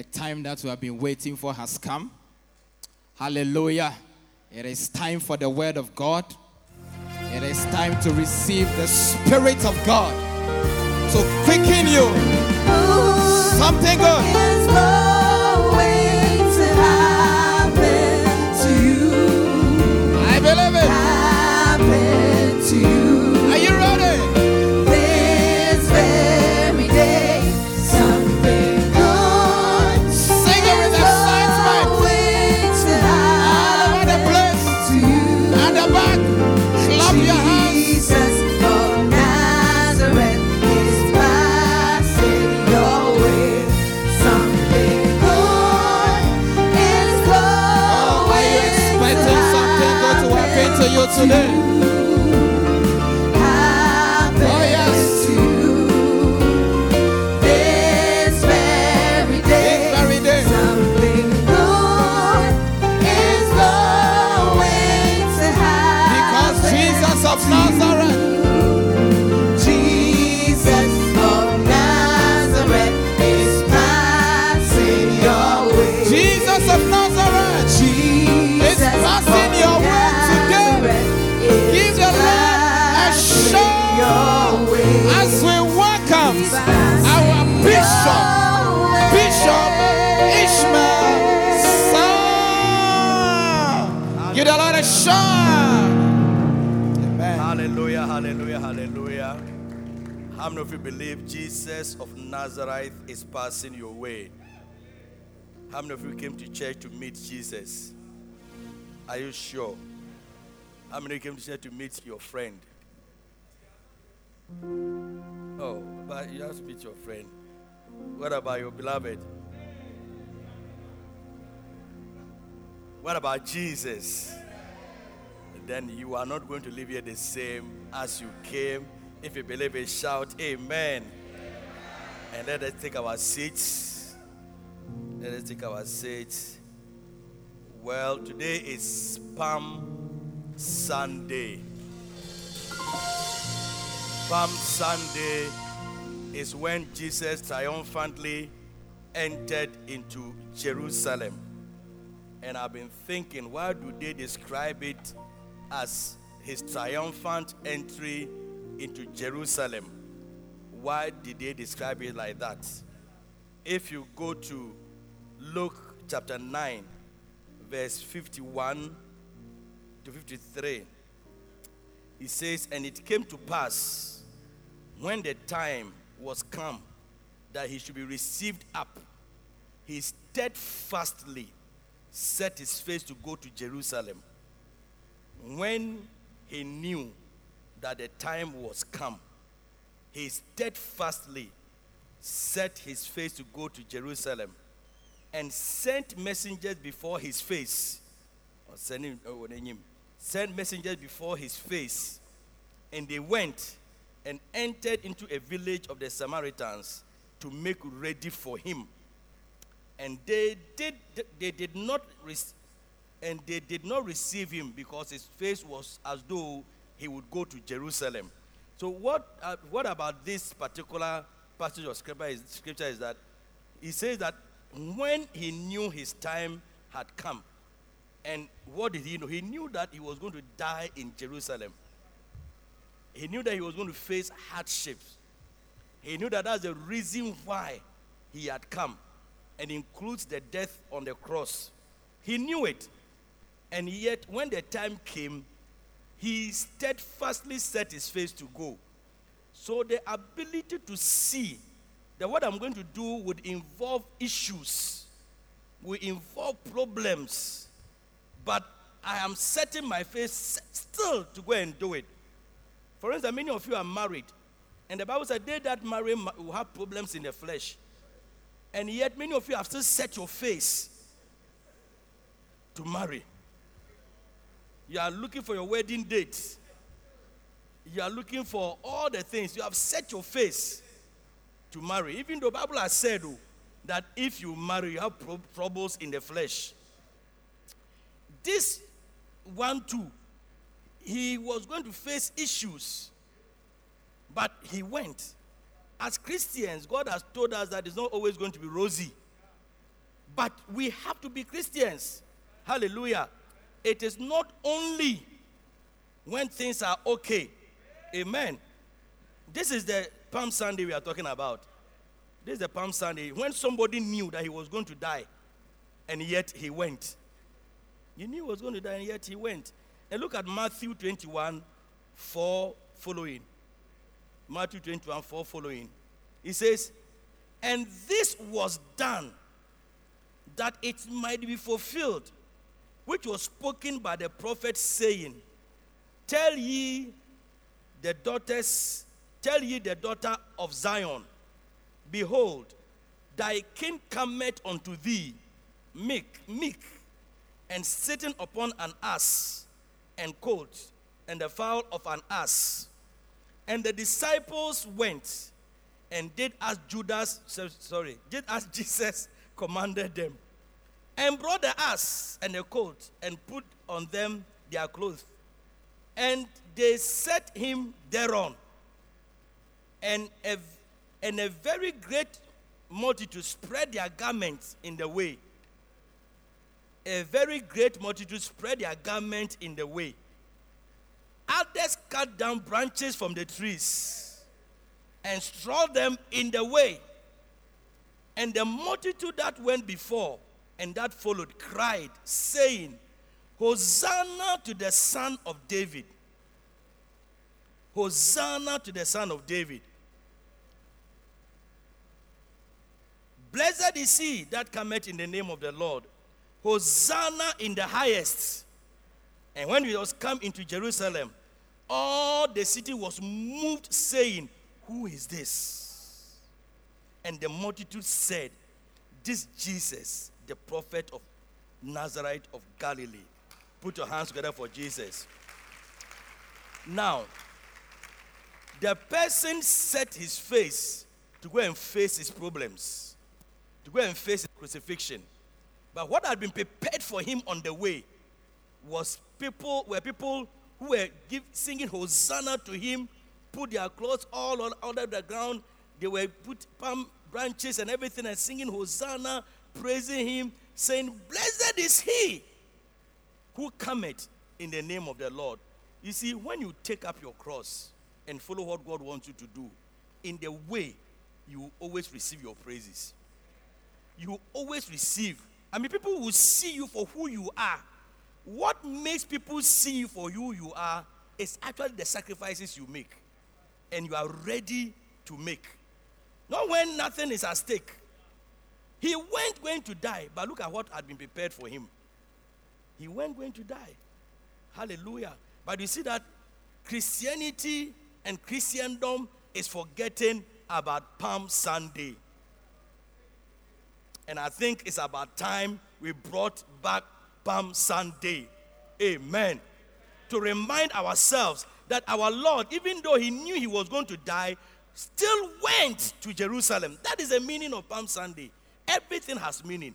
The time that we have been waiting for has come. Hallelujah. It is time for the word of God. It is time to receive the Spirit of God to quicken you. Something good. Today? Amen. Hallelujah, hallelujah, hallelujah. How many of you believe Jesus of Nazareth is passing your way? How many of you came to church to meet Jesus? Are you sure? How many came to church to meet your friend? Oh, but you have to meet your friend. What about your beloved? What about Jesus? Then you are not going to leave here the same as you came. If you believe it, shout Amen. And let us take our seats. Let us take our seats. Well, today is Palm Sunday. Palm Sunday is when Jesus triumphantly entered into Jerusalem. And I've been thinking, why do they describe it as his triumphant entry into Jerusalem? Why did they describe it like that? If you go to Luke chapter 9, verse 51 to 53, he says, And it came to pass when the time was come that he should be received up, he steadfastly set his face to go to Jerusalem. When he knew that the time was come, he steadfastly set his face to go to Jerusalem and sent messengers before his face. Oh, name, oh, sent messengers before his face, and they went and entered into a village of the Samaritans to make ready for him. And they did, they did not, and they did not receive him because his face was as though he would go to Jerusalem. So what, uh, what about this particular passage of scripture is, scripture is that he says that when he knew his time had come, And what did he know? He knew that he was going to die in Jerusalem. He knew that he was going to face hardships. He knew that that's the reason why he had come, and includes the death on the cross. He knew it. And yet, when the time came, he steadfastly set his face to go. So, the ability to see that what I'm going to do would involve issues, will involve problems, but I am setting my face still to go and do it. For instance, many of you are married, and the Bible said they that marry will have problems in the flesh. And yet, many of you have still set your face to marry. You are looking for your wedding date. You are looking for all the things. You have set your face to marry. Even though Bible has said oh, that if you marry, you have troubles in the flesh. This one too, he was going to face issues, but he went. As Christians, God has told us that it's not always going to be rosy, but we have to be Christians. Hallelujah. It is not only when things are okay. Amen. This is the Palm Sunday we are talking about. This is the Palm Sunday when somebody knew that he was going to die, and yet he went. He knew he was going to die, and yet he went. And look at Matthew 21 4 following. Matthew 21 4 following. He says, And this was done that it might be fulfilled, which was spoken by the prophet, saying, Tell ye the daughters, tell ye the daughter of Zion, Behold, thy king cometh unto thee, meek, meek, and sitting upon an ass, and colt, and the fowl of an ass. And the disciples went and did as Judas, sorry, did as Jesus commanded them, and brought the ass and the colt, and put on them their clothes. And they set him thereon. And a, and a very great multitude spread their garments in the way. A very great multitude spread their garments in the way. Others cut down branches from the trees and strawed them in the way. And the multitude that went before and that followed cried, saying, Hosanna to the Son of David. Hosanna to the Son of David. Blessed is he that cometh in the name of the Lord. Hosanna in the highest. And when he was come into Jerusalem, all the city was moved, saying, Who is this? And the multitude said, This Jesus, the prophet of Nazareth of Galilee. Put your hands together for Jesus. Now, the person set his face to go and face his problems, to go and face his crucifixion. But what had been prepared for him on the way was people were people who were give, singing Hosanna to him, put their clothes all on under the ground. They were put palm branches and everything and singing Hosanna, praising him, saying, Blessed is he who cometh in the name of the Lord. You see, when you take up your cross and follow what God wants you to do, in the way you always receive your praises. You always receive. I mean, people will see you for who you are. What makes people see you for who you are is actually the sacrifices you make and you are ready to make. Not when nothing is at stake. He went going to die, but look at what had been prepared for him. He went going to die. Hallelujah. But you see that Christianity and Christendom is forgetting about Palm Sunday. And I think it's about time we brought back Palm Sunday. Amen. To remind ourselves that our Lord, even though he knew he was going to die, still went to Jerusalem. That is the meaning of Palm Sunday. Everything has meaning.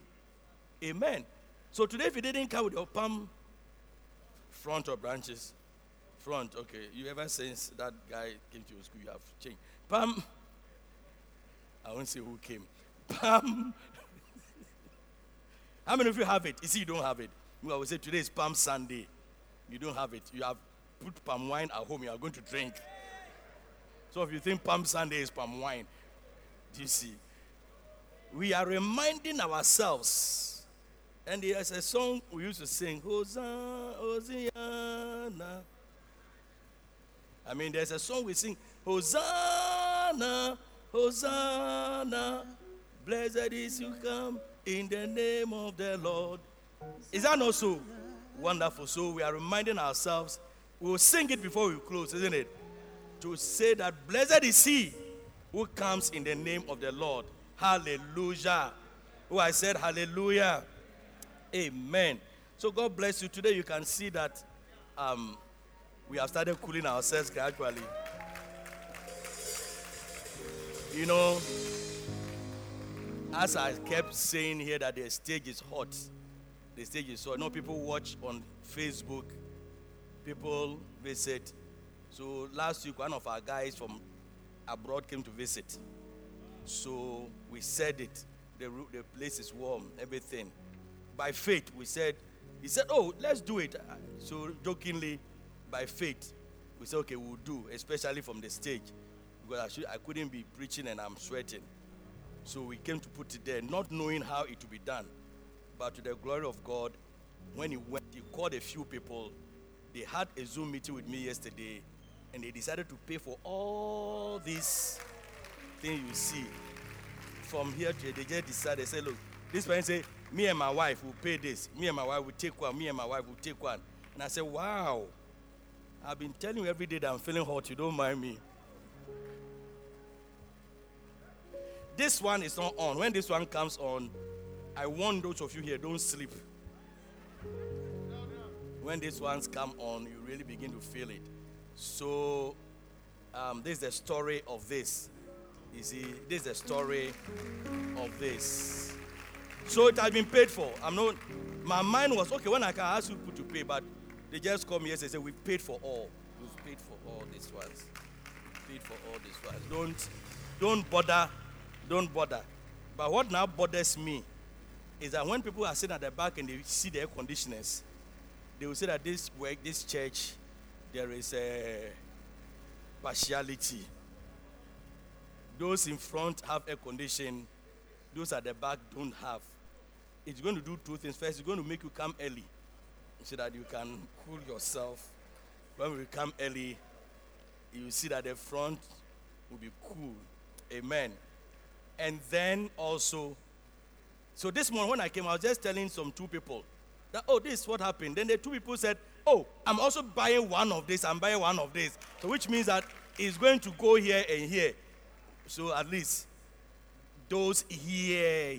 Amen. So today, if you didn't come with your palm front or branches, front, okay. You ever since that guy came to your school, you have changed. Palm, I won't say who came. Palm. How many of you have it? You see, you don't have it. We always say today is Palm Sunday. You don't have it. You have put palm wine at home. You are going to drink. So if you think Palm Sunday is palm wine, do you see? We are reminding ourselves. And there's a song we used to sing, Hosanna, Hosanna. I mean, there's a song we sing, Hosanna, Hosanna. Blessed is you come in the name of the Lord. Is that not so? Wonderful. So we are reminding ourselves, we will sing it before we close, isn't it? To say that blessed is he who comes in the name of the Lord. Hallelujah. Oh, I said hallelujah. Amen. So God bless you. Today you can see that um, we have started cooling ourselves gradually. You know, as I kept saying here that the stage is hot, the stage is hot. No people watch on Facebook, people visit. So last week, one of our guys from abroad came to visit. So we said it. The, the place is warm, everything. By faith, we said, he said, oh, let's do it. Uh, So jokingly, by faith, we said, okay, we'll do, especially from the stage. Because I, should, I couldn't be preaching and I'm sweating. So we came to put it there, not knowing how it would be done. But to the glory of God, when he went, he called a few people. They had a Zoom meeting with me yesterday, and they decided to pay for all these things you see. From here to they just decided, they said, look, this person say, me and my wife will pay this. Me and my wife will take one. Me and my wife will take one. And I said, wow. I've been telling you every day that I'm feeling hot. You don't mind me. This one is not on. When this one comes on, I want those of you here, don't sleep. When these ones come on, you really begin to feel it. So, um, this is the story of this. You see, this is the story of this. So it has been paid for. I'm not. My mind was okay when I can ask people to pay, but they just come here and say we paid for all. We've paid for all these ones. We paid for all these ones. Don't, don't bother, don't bother. But what now bothers me is that when people are sitting at the back and they see the air conditioners, they will say that this work, this church, there is a partiality. Those in front have air condition, those at the back don't have. It's going to do two things. First, it's going to make you come early so that you can cool yourself. When we come early, you see that the front will be cool. Amen. And then also, so this morning when I came, I was just telling some two people that, oh, this is what happened. Then the two people said, oh, I'm also buying one of this, I'm buying one of this. So which means that it's going to go here and here. So at least those here,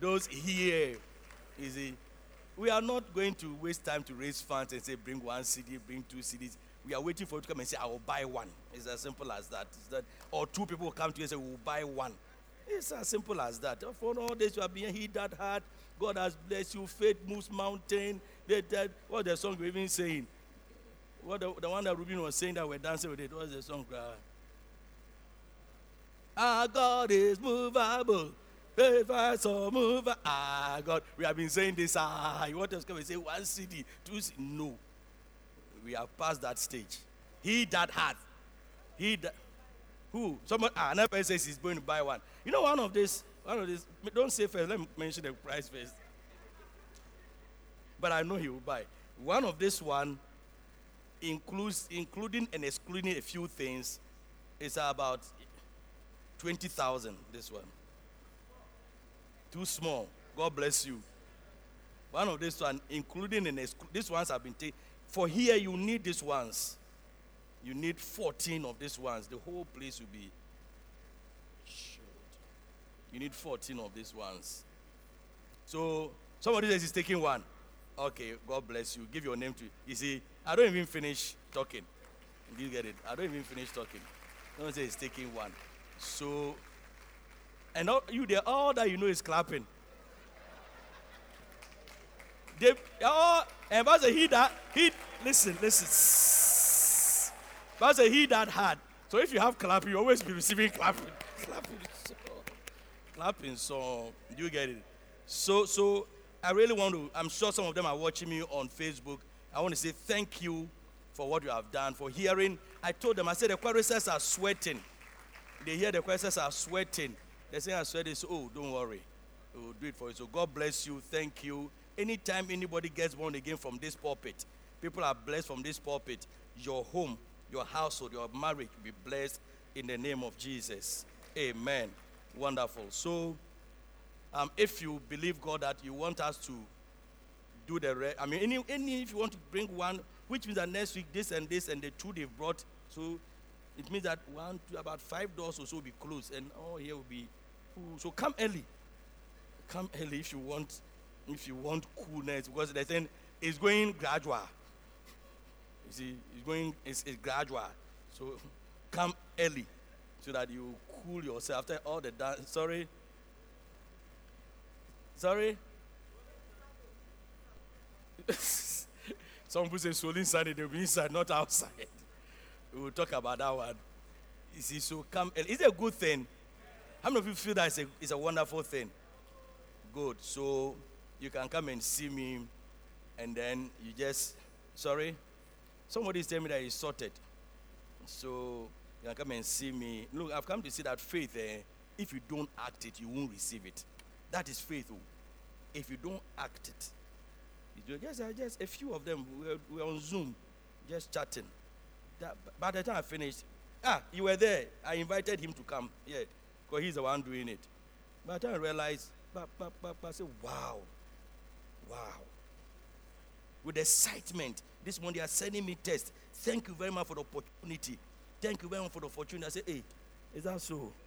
those here, you see, we are not going to waste time to raise funds and say, bring one CD, bring two CDs. We are waiting for you to come and say, I will buy one. It's as simple as that. That or two people will come to you and say, we'll buy one. It's as simple as that. For all this, you are being hit that hard. God has blessed you. Faith moves mountain. They, that, what the song we're even saying? What the, the one that Rubin was saying that we're dancing with it. was the song? Uh, our God is movable. If I saw move, ah, God, we have been saying this. Ah, you want us to come and say one city, two city? No, we have passed that stage. He that hath, he that who someone ah, another says he's going to buy one. You know, one of this, one of this. Don't say first. Let me mention the price first. But I know he will buy one of this one. Includes including and excluding a few things. is about twenty thousand. This one too small. God bless you. One of this one, including and exclu- these ones have been taken. For here, you need these ones. You need 14 of these ones. The whole place will be. You need 14 of these ones. So somebody says he's taking one. Okay, God bless you. Give your name to. You You see, I don't even finish talking. Do you get it? I don't even finish talking. Don't say he's taking one. So and all, you there, all that you know is clapping. They all and Pastor he that he listen, listen. Pastor he that had. So if you have clapping, you always be receiving clapping. clapping so clapping so do you get it? So, so I really want to. I'm sure some of them are watching me on Facebook. I want to say thank you for what you have done, for hearing. I told them, I said the choristers are sweating. They hear the choristers are sweating. They say, I sweat. They say, oh, don't worry. We'll do it for you. So God bless you. Thank you. Anytime anybody gets born again from this pulpit, people are blessed from this pulpit. Your home, your household, your marriage will be blessed in the name of Jesus. Amen. Wonderful. So, um, if you believe God that you want us to do the rest, I mean, any, any if you want to bring one, which means that next week this and this and the two they've brought, so it means that one, two, about five doors or so will be closed, and all here will be. So come early. Come early if you want, if you want coolness, because they're saying it's going gradual. You see, it's going, it's, it's gradual. So come early so that you cool yourself after all the dance. Sorry. Sorry. Some people say soul inside, they'll be inside, not outside. We will talk about that one. You see, so come. early. It's a good thing. How many of you feel that it's a, it's a wonderful thing? Good. So you can come and see me, and then you just. Sorry? Somebody is telling me that it's sorted. So you can come and see me. Look, I've come to see that faith, eh, if you don't act it, you won't receive it. That is faith. oh. If you don't act it, just, just a few of them were, were on Zoom, just chatting. That, by the time I finished, ah, you were there. I invited him to come, yeah, because he's the one doing it. By the time I realized, ba, ba, ba, ba, I said, wow, wow with excitement. This morning they are sending me text. Thank you very much for the opportunity. Thank you very much for the opportunity. I say, hey, is that so? Hey.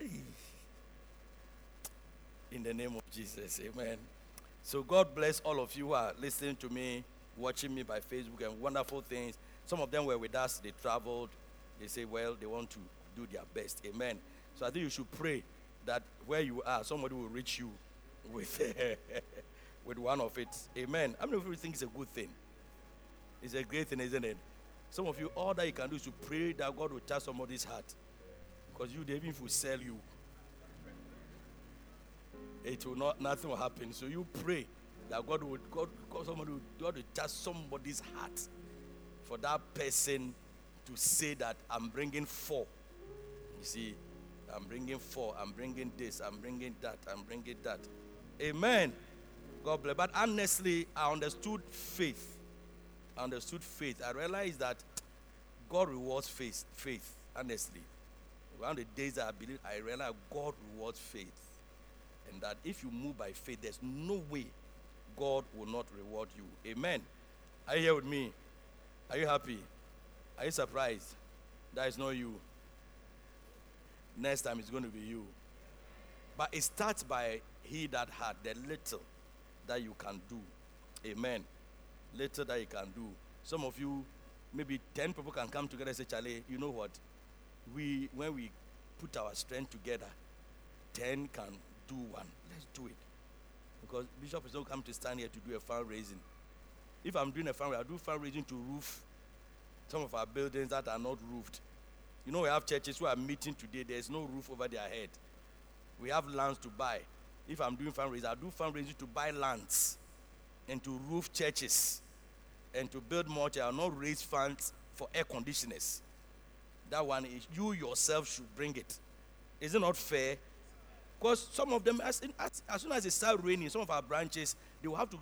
In the name of Jesus, amen. So God bless all of you who are listening to me, watching me by Facebook, and wonderful things. Some of them were with us, they traveled. They say, well, they want to do their best. Amen. So I think you should pray that where you are, somebody will reach you with, with one of it. Amen. How many of you think it's a good thing? It's a great thing, isn't it? Some of you, all that you can do is to pray that God will touch somebody's heart. Because you, even if will sell you, it will not, nothing will happen. So you pray that God would, God, God, somebody would, God will touch somebody's heart for that person to say that I'm bringing four. You see, I'm bringing four, I'm bringing this, I'm bringing that, I'm bringing that. Amen. God bless. But honestly, I understood faith. I understood faith. I realized that God rewards faith. Faith, honestly. One of the days that I believe, I realized God rewards faith. And that if you move by faith, there's no way God will not reward you. Amen. Are you here with me? Are you happy? Are you surprised? That is not you. Next time it's going to be you. But it starts by he that had the little that you can do. Amen. Little that you can do. Some of you, maybe 10 people can come together and say, Charlie, you know what? We when we put our strength together, 10 can do one. Let's do it. Because Bishop is not come to stand here to do a fundraising. If I'm doing a fundraising, I'll do fundraising to roof some of our buildings that are not roofed. You know, we have churches who are meeting today, there's no roof over their head. We have lands to buy. If I'm doing fundraising, I do fundraising to buy lands and to roof churches and to build more. I'll not raise funds for air conditioners. That one is you yourself should bring it. Is it not fair? Because some of them, as, as, as soon as it starts raining, some of our branches, they will have to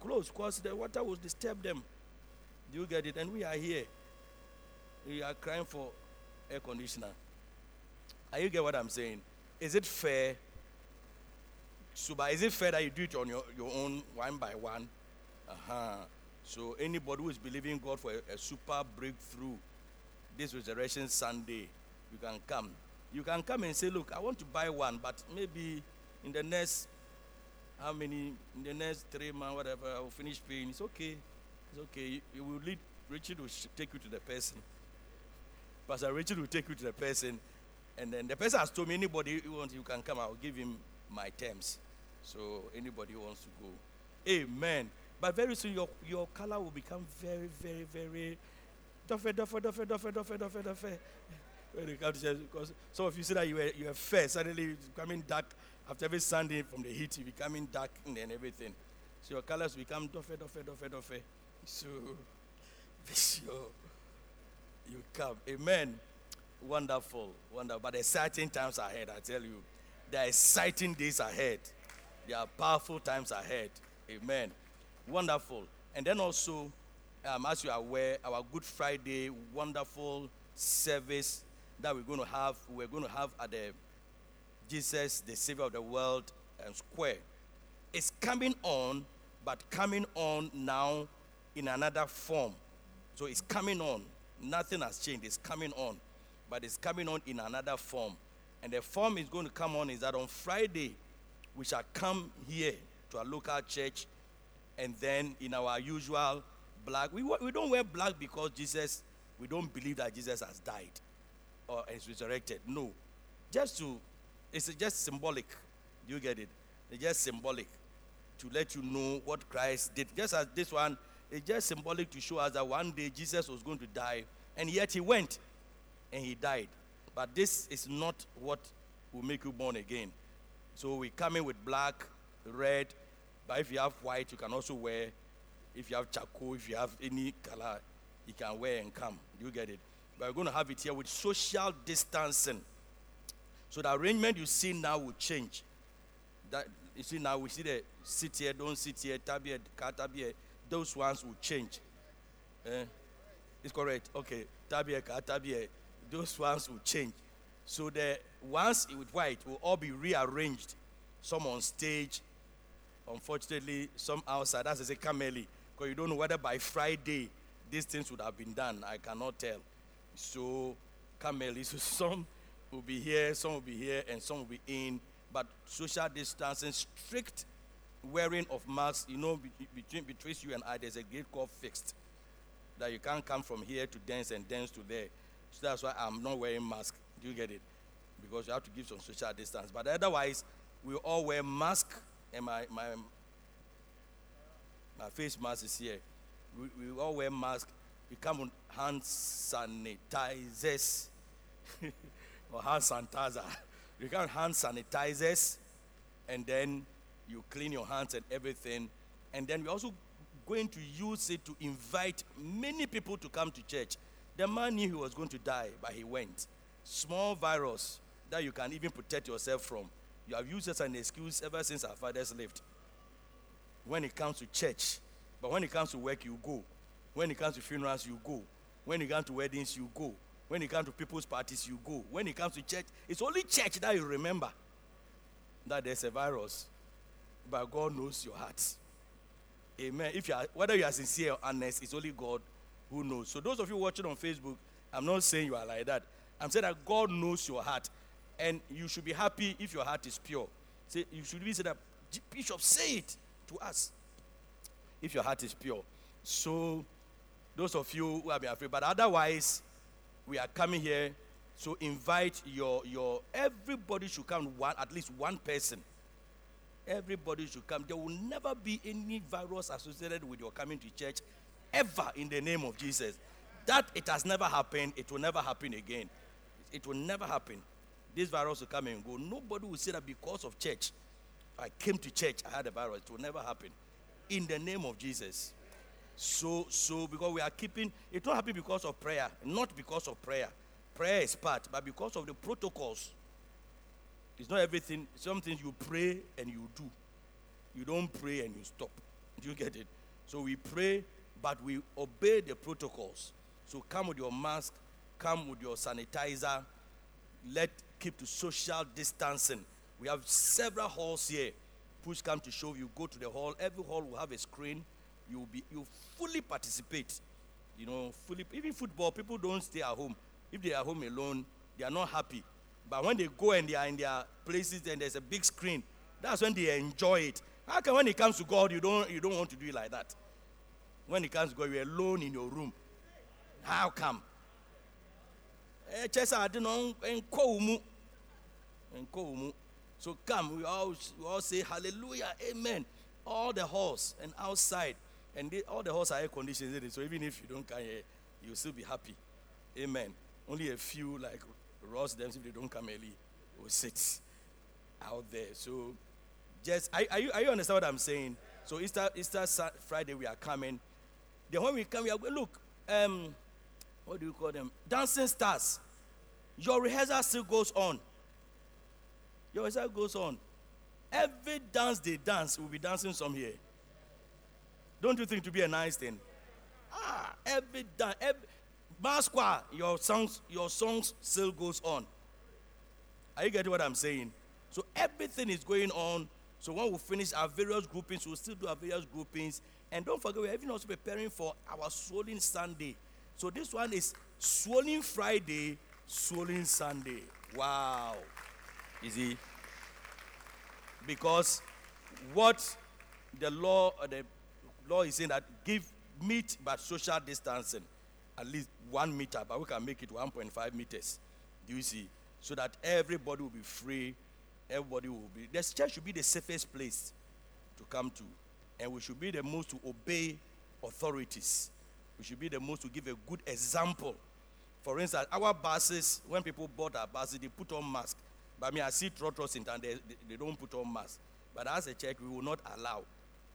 close because the water will disturb them. Do you get it? And we are here. We are crying for air conditioner. Are you get what I'm saying? Is it fair? Suba, is it fair that you do it on your, your own one by one? Uh-huh. So anybody who is believing God for a, a super breakthrough this resurrection Sunday, you can come. You can come and say, look, I want to buy one, but maybe in the next how many in the next three months, whatever, I will finish paying. It's okay. It's okay. You, will lead Richard will take you to the person. Pastor Richard will take you to the person, and then the person has told me anybody who wants you can come. I'll give him my terms. So anybody who wants to go, Amen. But very soon your your color will become very, very, very. Duffer, duffer, duffer, duffer, duffer, duffer, duffer. when you come to church, because some of you say that you were you were fair, suddenly it's becoming dark after every Sunday from the heat, you becoming dark and then everything. So your colors become doffe, doffe, doffe, doffe. So sure you come. Amen. Wonderful, wonderful. But exciting times ahead, I tell you. There are exciting days ahead. There are powerful times ahead. Amen. Wonderful. And then also, um, as you are aware, our Good Friday wonderful service that we're going to have, we're going to have at the Jesus, the Savior of the World um, Square. It's coming on, but coming on now in another form. So it's coming on. Nothing has changed. It's coming on, but it's coming on in another form. And the form is going to come on is that on Friday, we shall come here to our local church, and then in our usual black, we, we don't wear black because Jesus, we don't believe that Jesus has died or is resurrected. No. Just to, it's just symbolic. You get it? It's just symbolic to let you know what Christ did. Just as this one, it's just symbolic to show us that one day Jesus was going to die, and yet he went and he died. But this is not what will make you born again. So we come in with black, red, but if you have white, you can also wear. If you have charcoal, if you have any color, you can wear and come. You get it? But we're going to have it here with social distancing. So the arrangement you see now will change. That you see now we see the sit here, don't sit here, tab here, tab here. Those ones will change. Eh? It's correct. Okay. Tab here, tab here. Those ones will change. So the ones with white will all be rearranged. Some on stage, unfortunately, some outside. That's a Cameli. Because you don't know whether by Friday these things would have been done. I cannot tell. So Cameli. So some will be here, some will be here, and some will be in. But social distancing, strict wearing of masks, you know, between between you and I, there's a gate called fixed. That you can't come from here to dance and dance to there. So that's why I'm not wearing mask. Do you get it? Because you have to give some social distance. But otherwise, we all wear mask, and my my my face mask is here. We, we all wear masks. We come with hand sanitizers or hand sanitizer. You come with hand sanitizers, and then you clean your hands and everything. And then we're also going to use it to invite many people to come to church. The man knew he was going to die, but he went. Small virus that you can even protect yourself from. You have used it as an excuse ever since our fathers lived when it comes to church. But when it comes to work, you go. When it comes to funerals, you go. When it comes to weddings, you go. When it comes to people's parties, you go. When it comes to church, it's only church that you remember that there's a virus. But God knows your heart. Amen. If you are whether you are sincere or honest, it's only God who knows. So those of you watching on Facebook, I'm not saying you are like that. I'm saying that God knows your heart. And you should be happy if your heart is pure. Say you should be say that Bishop say it to us if your heart is pure. So, those of you who have been afraid, but otherwise, we are coming here. So, invite your your everybody should come. One at least one person. Everybody should come. There will never be any virus associated with your coming to church, ever in the name of Jesus. That it has never happened. It will never happen again. It will never happen. This virus will come and go. Nobody will say that because of church. I came to church, I had a virus. It will never happen. In the name of Jesus. So, so because we are keeping it won't happen because of prayer, not because of prayer. Prayer is part, but because of the protocols. It's not everything. Some things you pray and you do. You don't pray and you stop. Do you get it? So we pray, but we obey the protocols. So come with your mask, come with your sanitizer. Let keep to social distancing. We have several halls here. Push come to show you go to the hall. Every hall will have a screen. You will be you fully participate. You know, fully even football, people don't stay at home. If they are home alone, they are not happy. But when they go and they are in their places and there's a big screen, that's when they enjoy it. How come when it comes to God, you don't you don't want to do it like that? When it comes to God, you're alone in your room. How come? Eh, sɛ ade no nkɔ wo mu so come we all, we all say hallelujah amen all the halls and outside and they, all the halls are air conditioned so even if you don't come here you'll still be happy amen only a few like Ross them if they don't come early, will sit out there. So just are, are you are you understand what I'm saying? So Easter Easter Friday we are coming. Then when we come, we are look. Um, what do you call them? Dancing stars. Your rehearsal still goes on. Your rehearsal goes on. Every dance they dance we'll be dancing some here. Don't you think to be a nice thing? Ah, every dance, every Masqua, your songs, your songs still goes on. Are you getting what I'm saying? So everything is going on. So when we finish our various groupings, we'll still do our various groupings. And don't forget, we're even also preparing for our swollen Sunday. So this one is swollen Friday, swollen Sunday. Wow. You see? Because what the law, uh, the law is saying that give meat but social distancing, at least one meter, but we can make it 1.5 meters. Do you see? So that everybody will be free, everybody will be. The church should be the safest place to come to, and we should be the most to obey authorities. We should be the most to give a good example. For instance, our buses, when people board our buses, they put on mask. But I mean, I see trotters in town, they, they, don't put on mask. But as a church, we will not allow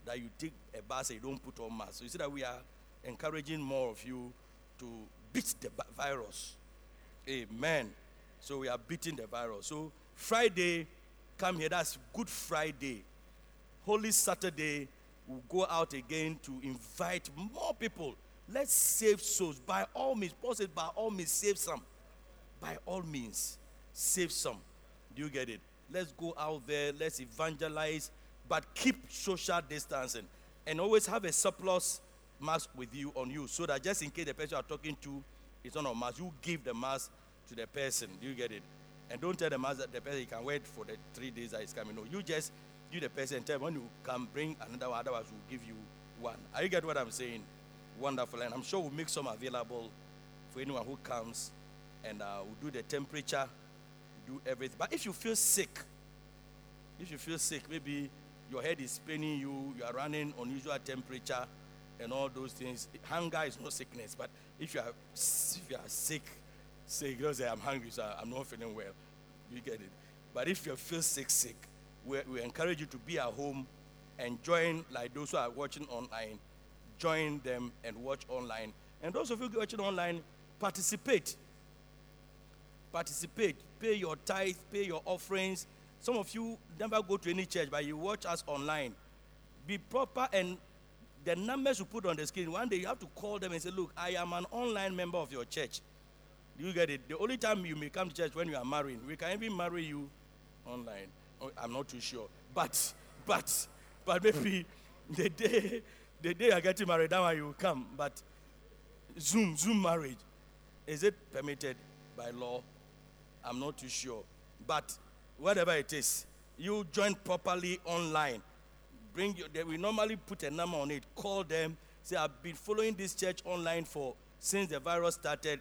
that you take a bus and you don't put on mask. So you see that we are encouraging more of you to beat the virus. Amen. So we are beating the virus. So Friday, come here. That's Good Friday. Holy Saturday, we'll go out again to invite more people. Let's save souls. By all means, Paul by all means, save some. By all means, save some. Do you get it? Let's go out there, let's evangelize, but keep social distancing. And always have a surplus mask with you on you so that just in case the person you are talking to is on a mask, you give the mask to the person. Do you get it? And don't tell the mask that the person can wait for the three days that is coming. No, you just give the person tell when you can bring another one, otherwise we'll give you one. Are you get what I'm saying? Wonderful. And I'm sure we'll make some available for anyone who comes and uh, we'll do the temperature, do everything. But if you feel sick, if you feel sick, maybe your head is paining you, you are running unusual temperature, and all those things. Hunger is not sickness, but if you are if you are sick, you don't say I'm hungry, so I'm not feeling well. You get it. But if you feel sick, sick, we, we encourage you to be at home and join like those who are watching online. Join them and watch online. And those of you watching online, participate participate, pay your tithe, pay your offerings. Some of you never go to any church, but you watch us online. Be proper and the numbers you put on the screen, one day you have to call them and say, Look, I am an online member of your church. Do you get it? The only time you may come to church when you are marrying. We can even marry you online. Oh, I'm not too sure. But, but, but maybe the day, the day you're getting married, that one you will come. But Zoom, Zoom marriage, is it permitted by law? I'm not too sure. But whatever it is, you join properly online. Bring your, they, we normally put a number on it. Call them. Say, I've been following this church online for since the virus started,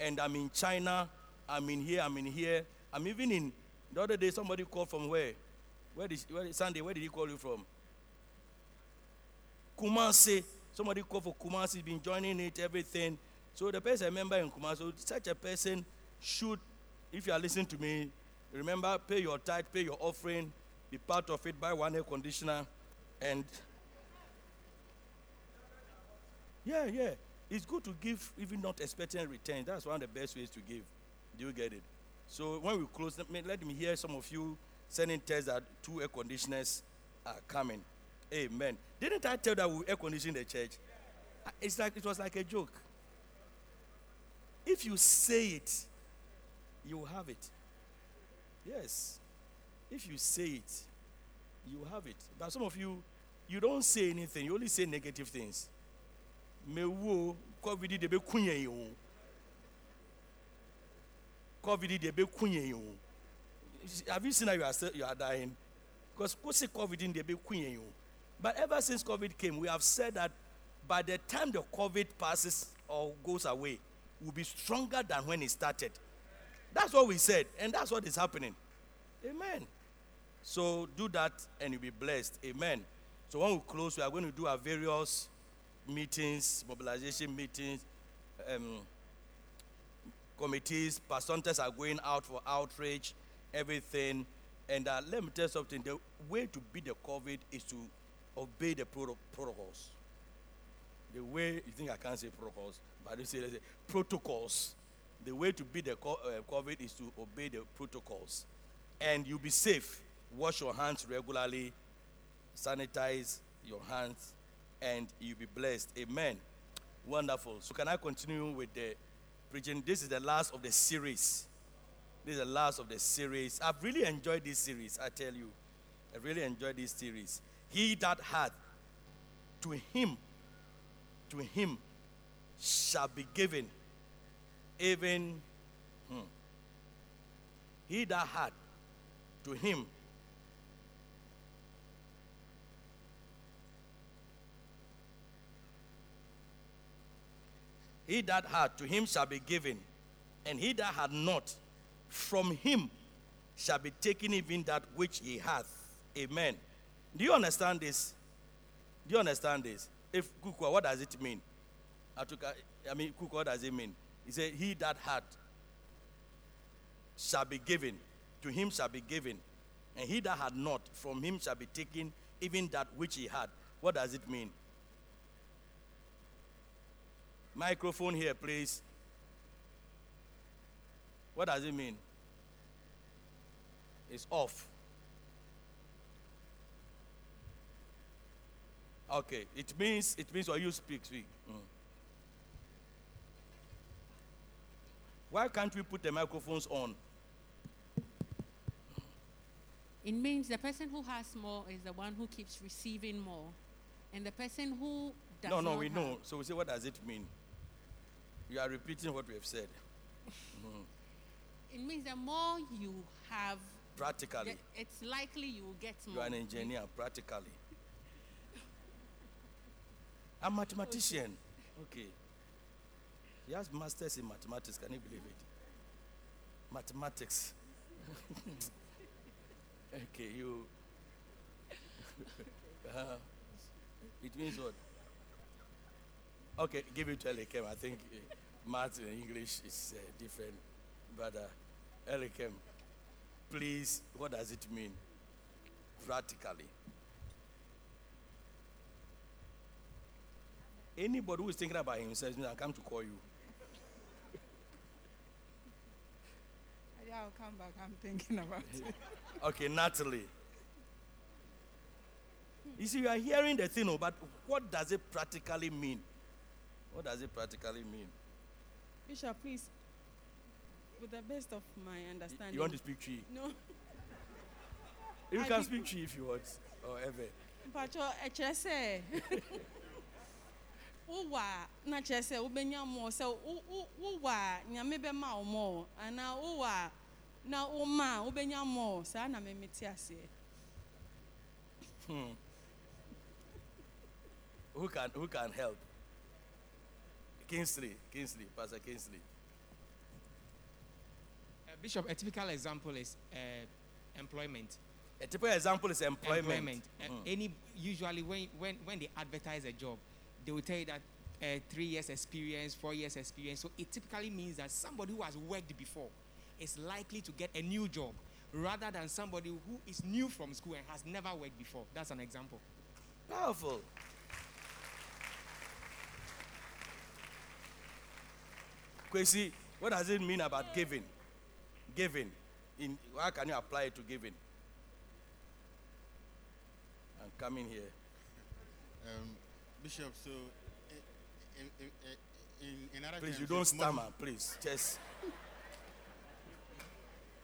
and I'm in China. I'm in here. I'm in here. I'm even in. The other day, somebody called from where? Where did, where Sunday? Where did he call you from? Kumasi. Somebody called for Kumasi. Been joining it, everything. So the person, member in Kumasi, such a person should if you are listening to me, remember pay your tithe, pay your offering, be part of it, buy one air conditioner, and yeah, yeah, it's good to give even not expecting return. That's one of the best ways to give. Do you get it? So when we close, let me, let me hear some of you sending tests that two air conditioners are coming. Amen. Didn't I tell that we air condition the church? It's like it was like a joke. If you say it, you have it. Yes. If you say it, you have it. But some of you, you don't say anything. You only say negative things. COVID. COVID. Have you seen how you are you are dying? Because COVID de be kunye. But ever since COVID came, we have said that by the time the COVID passes or goes away, we'll be stronger than when it started. That's what we said, and that's what is happening. Amen. So do that and you'll be blessed. Amen. So when we close, we are going to do our various meetings, mobilization meetings, um, committees, pastors are going out for outreach, everything. And uh, let me tell you something the way to beat the COVID is to obey the proto- protocols. The way you think I can't say protocols, but I say, say protocols. The way to beat the uh, COVID is to obey the protocols. And you'll be safe. Wash your hands regularly, sanitize your hands, and you'll be blessed. Amen. Wonderful. So, can I continue with the preaching? This is the last of the series. This is the last of the series. I've really enjoyed this series, I tell you. I really enjoyed this series. He that hath, to him, to him shall be given, even hmm. he that had, to him He that had, to him shall be given, and he that had not, from him shall be taken even that which he hath. Amen. Do you understand this? Do you understand this? If Kukwa, what does it mean? I mean, Kukwa, what does it mean? He said, He that had shall be given, to him shall be given, and he that had not, from him shall be taken even that which he had. What does it mean? Microphone here, please. What does it mean? It's off. Okay, it means it means or you speak, speak. Mm. Why can't we put the microphones on? It means the person who has more is the one who keeps receiving more. And the person who does no, no, we have- know. So we say, what does it mean? You are repeating what we have said. It means the more you have, Practically, it's likely you will get more. you are an engineer. Practically, I'm a mathematician. Okay. He has masters in mathematics. Can you believe it? Mathematics. okay, you. Uh, it means what? Okay, give it to Elikem. I think uh, math and English is uh, different. But uh, Elikem, please, what does it mean? Practically. Anybody who is thinking about himself, I come to call you. Yeah, I'll come back. I'm thinking about it. Okay, Natalie. You see, you are hearing the thing, oh, but what does it practically mean? What does it practically mean? Bishop, please, with the best of my understanding. You want to speak Twi? No, You I can be- speak Twi if you want, or ever. Mpacho, ɛkyerɛ sɛ wowɔ a na kyerɛ sɛ wobɛnya mmɔɔ sɛ wo- wo- wowɔ a nyame bɛma wo mmɔɔ anaa wowɔ a na woma a wobɛnya mmɔɔ saa na memete aseɛ Who can who can help? Kingsley, Kingsley, Pastor Kingsley. Uh, Bishop, a typical example is uh, employment. A typical example is employment. Uh, Mm. Any usually when, when when they advertise a job, they will tell you that uh, three years experience, four years experience. So it typically means that somebody who has worked before is likely to get a new job rather than somebody who is new from school and has never worked before. That's an example. Powerful. Kwesi, what does it mean about giving? Giving. In how can you apply it to giving? I'm coming here. Um, Bishop, so eh, eh, eh, in, in, in, in other Please, terms, you don't it's more- stammer. Please, just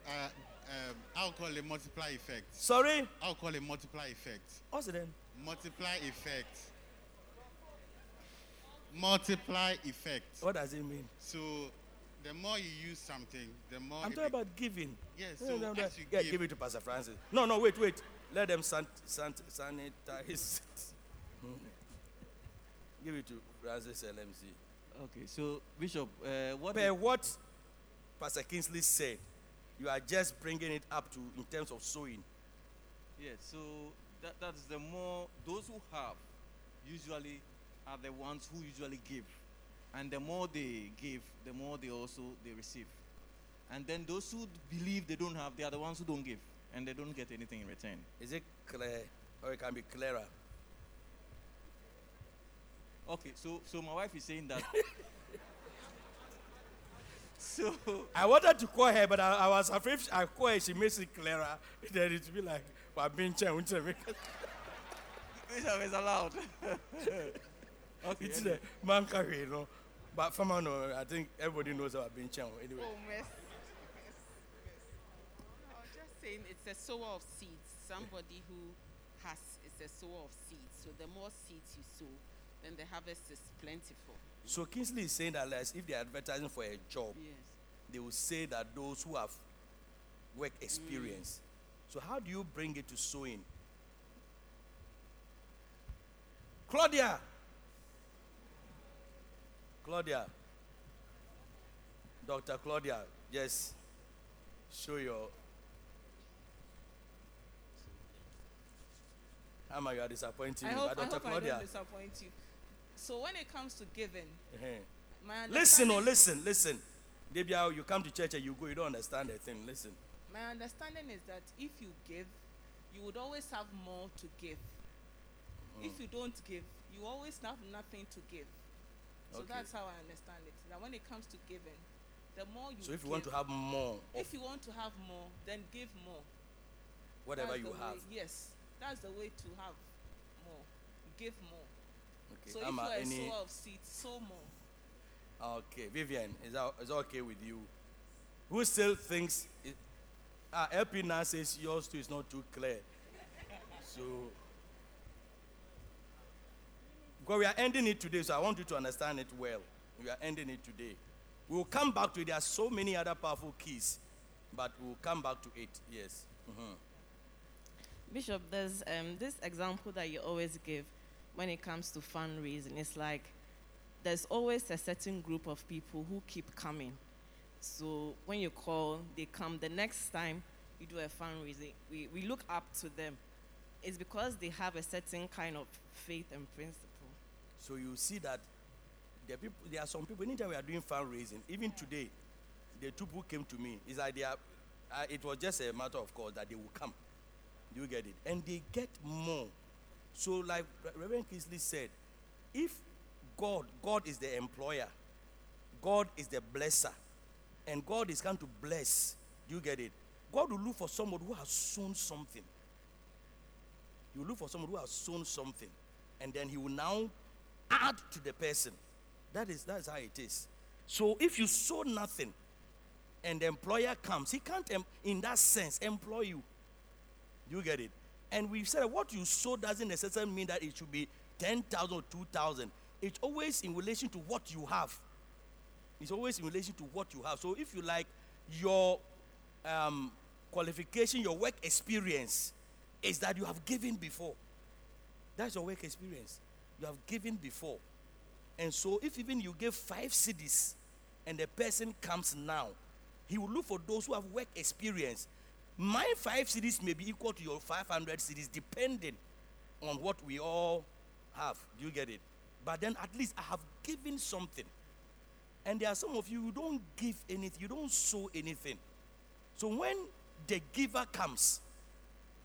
Uh, um, I'll call it multiply effect. sorry. I'll call it multiply effect. What's it then? Multiply effect. Multiply effect. What does it mean? So the more you use something, the more. I'm talking be- about giving. Yes, No, so no, no, as you yeah, give- give it to Pastor Francis. No, no, wait, wait. Let them san- san- sanitize. Give it to Francis LMC. Okay, so Bishop, uh, what? Per what Pastor Kingsley said, you are just bringing it up to in terms of sowing. Yes, so that, that's the more those who have usually are the ones who usually give. and the more they give, the more they also they receive. And then those who believe they don't have, they are the ones who don't give, and they don't get anything in return. Is it clear, or it can be clearer? Okay, so so my wife is saying that. so I wanted to call her, but I, I was afraid if I call her, she makes it clearer. Then it will be like, well, I've been changed. Bishop is allowed. okay. It's anyway. the man carry, you know. But from now, on, I think everybody knows about being changed. Anyway, Oh, miss. I was just saying it's a sower of seeds. Somebody who has is a sower of seeds. So the more seeds you sow, then the harvest is plentiful. So Kingsley is saying that if they're advertising for a job, Yes. they will say that those who have work experience. So how do you bring it to sowing? Claudia. Claudia. Dr. Claudia, yes. show your. Am you are disappointing I hope, but I Dr. hope I Claudia. don't disappoint you. So when it comes to giving, uh-huh. my Listen, oh, understanding- listen, listen. Debia, you come to church and you go, you don't understand the thing. Listen. My understanding is that if you give, you would always have more to give. Mm. If you don't give, you always have nothing to give. So Okay. that's how I understand it. That when it comes to giving, the more you So if you give, want to have more if you want to have more, then give more. whatever That's you have. Way, yes, that's the way to have more. Give more. Okay. So if Ama, you are a any- sower of seeds, sow more. Okay, Vivian, is that, is that okay with you? Who still thinks it, ah, LP now says yours too is not too clear. So, because we are ending it today, so I want you to understand it well. We are ending it today. We will come back to it. There are so many other powerful keys, but we'll come back to it. Yes. Mhm. Bishop, there's um, this example that you always give when it comes to fundraising. It's like there's always a certain group of people who keep coming. So when you call, they come. The next time you do a fundraising, we, we look up to them. It's because they have a certain kind of faith and principle. So you see that there, are people, there are some people, anytime we are doing fundraising, even today, the two people came to me. It's like they are, uh, it was just a matter of course that they will come. Do you get it? And they get more. So, like Reverend Kingsley said, if God, God is the employer, God is the blesser, and God is come to bless, do you get it? God will look for someone who has sown something. Will look for someone who has sown something, and then he will now add to the person. That is that's how it is. So if you sow nothing, and the employer comes, he can't, em- in that sense, employ you. You get it? And we've said what you sow doesn't necessarily mean that it should be 10,000 or 2,000. It's always in relation to what you have. It's always in relation to what you have. So if you like your um, qualification, your work experience is that you have given before. That's your work experience. You have given before. And so if even you give five cedis and the person comes now, he will look for those who have work experience. My five cedis may be equal to your 500 cedis, depending on what we all have. Do you get it? But then at least I have given something. And there are some of you who don't give anything, you don't sow anything. So when the giver comes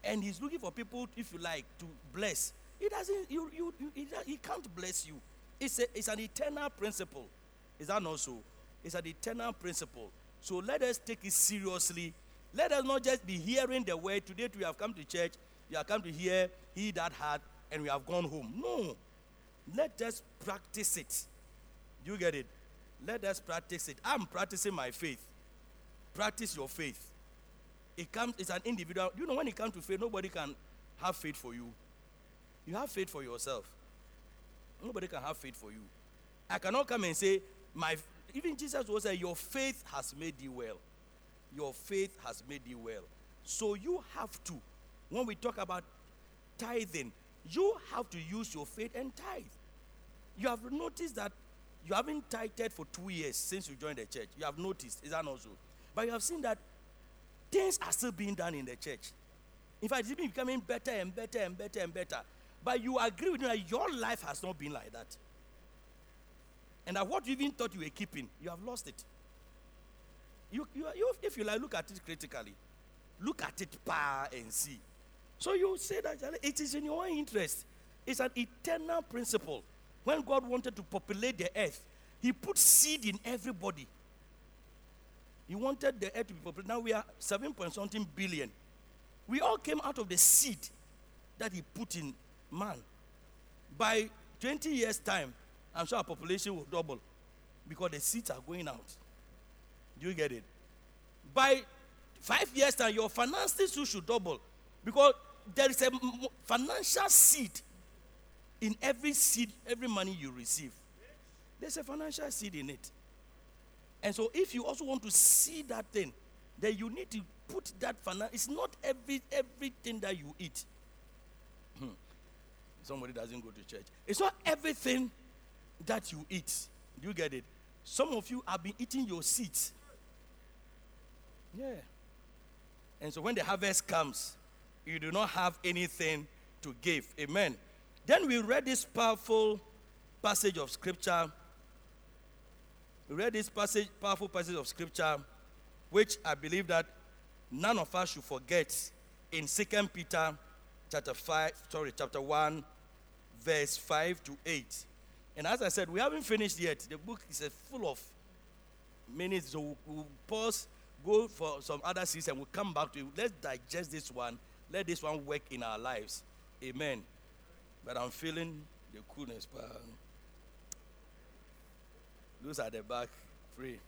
and he's looking for people, if you like, to bless, he doesn't, you, you, you, he, can't bless you. It's, a, it's an eternal principle. Is that not so? It's an eternal principle. So let us take it seriously. Let us not just be hearing the word. Today we have come to church, we have come to hear he that had, and we have gone home. No. Let us practice it. You get it? Let us practice it. I'm practicing my faith. Practice your faith. It comes, it's an individual. You know, when it comes to faith, nobody can have faith for you. You have faith for yourself. Nobody can have faith for you. I cannot come and say, my even Jesus was say, Your faith has made you well. Your faith has made you well. So you have to, when we talk about tithing, you have to use your faith and tithe. You have noticed that you haven't tithed for two years since you joined the church. You have noticed, is that not so? But you have seen that things are still being done in the church. In fact, it's been becoming better and better and better and better. But you agree with me that your life has not been like that. And that what you even thought you were keeping, you have lost it. You, you, you, if you like, look at it critically. Look at it par and see. So you say that it is in your own interest. It's an eternal principle. When God wanted to populate the earth, He put seed in everybody. He wanted the earth to be populated. Now we are 7 point something billion. We all came out of the seed that He put in man. By 20 years' time, I'm sure our population will double because the seeds are going out. Do you get it? By five years' time, your finances should double because there is a financial seed in every seed, every money you receive. There's a financial seed in it. And so, if you also want to see that thing, then you need to put that finance. It's not every everything that you eat. Hmm. Somebody doesn't go to church. It's not everything that you eat. Do you get it? Some of you have been eating your seeds. Yeah. And so when the harvest comes, you do not have anything to give. Amen. Then we read this powerful passage of scripture. We read this passage, powerful passage of scripture, which I believe that none of us should forget in Second Peter chapter 5, sorry, chapter 1, verse 5 to 8. And as I said, we haven't finished yet. The book is full of minutes, so we'll pause, go for some other and we'll come back to it. Let's digest this one. Let this one work in our lives. Amen. But I'm feeling the coolness. pa. Um, those at the back, free.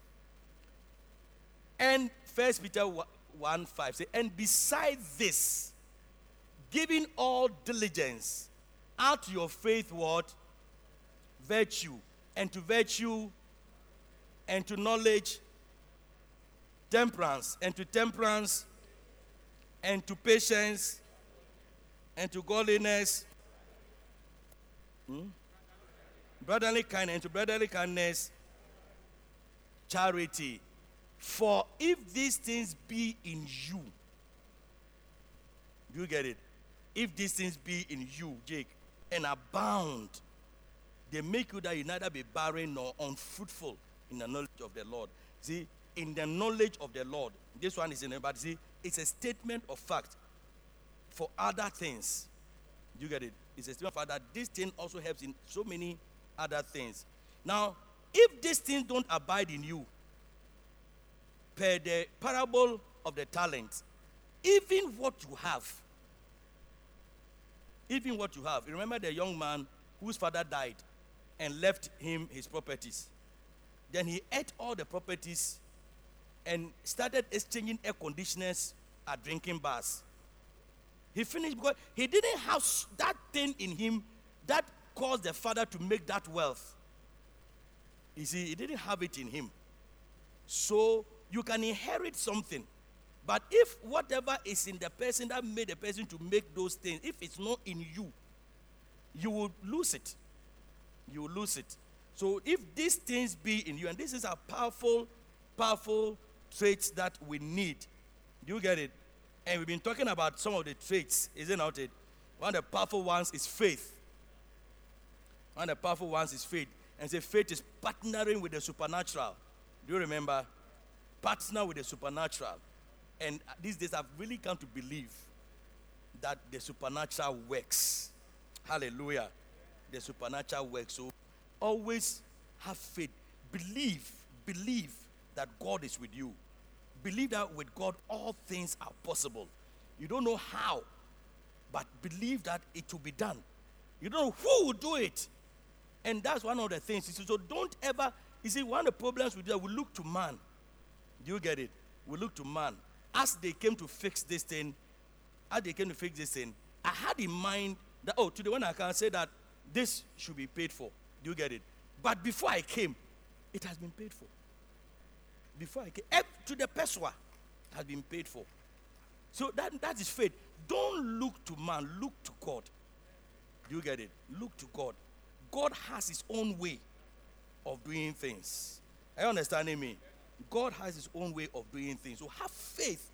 And First Peter 1 5 say, and besides this, giving all diligence, add to your faith what? Virtue. And to virtue, and to knowledge, temperance. And to temperance, and to patience, and to godliness, hmm? brotherly kindness, and to brotherly kindness, charity. For if these things be in you, do you get it? If these things be in you, Jake, and abound, they make you that you neither be barren nor unfruitful in the knowledge of the Lord. See, in the knowledge of the Lord, this one is in it, but see, it's a statement of fact for other things. You get it? It's a statement of fact that this thing also helps in so many other things. Now, if these things don't abide in you, per the parable of the talents, even what you have, even what you have. Remember the young man whose father died and left him his properties. Then he ate all the properties and started exchanging air conditioners at drinking bars. He finished because he didn't have that thing in him that caused the father to make that wealth. You see, he didn't have it in him. So you can inherit something. But if whatever is in the person that made the person to make those things, if it's not in you, you will lose it. You will lose it. So if these things be in you, and this is a powerful, powerful traits that we need. Do you get it? And we've been talking about some of the traits, is it? One of the powerful ones is faith. One of the powerful ones is faith. And say faith is partnering with the supernatural. Do you remember? Partner with the supernatural. And uh, these days I've really come to believe that the supernatural works. Hallelujah. The supernatural works. So always have faith. Believe, believe that God is with you. Believe that with God all things are possible. You don't know how, but believe that it will be done. You don't know who will do it. And that's one of the things. See, So don't ever, you see, one of the problems with that, we look to man. Do you get it? We look to man. As they came to fix this thing, as they came to fix this thing, I had in mind that, oh, today when I can say that this should be paid for. Do you get it? But before I came, it has been paid for. Before I came, ev- to the pesewa has been paid for. So that, that is faith. Don't look to man, look to God. Do you get it? Look to God. God has his own way of doing things. Are you understanding me? God has his own way of doing things. So have faith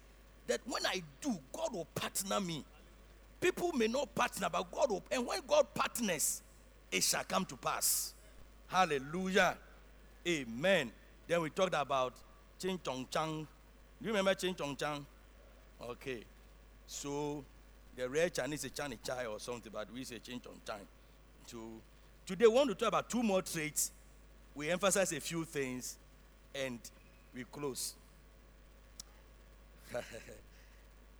that when I do, God will partner me. People may not partner, but God will. And when God partners, it shall come to pass. Hallelujah. Amen. Then we talked about Ching Chong Chang. Do you remember Ching Chong Chang? Okay. So the rare Chinese is Chani Chai or something, but we say Ching Chong Chang. So today we want to talk about two more traits. We emphasize a few things and we close.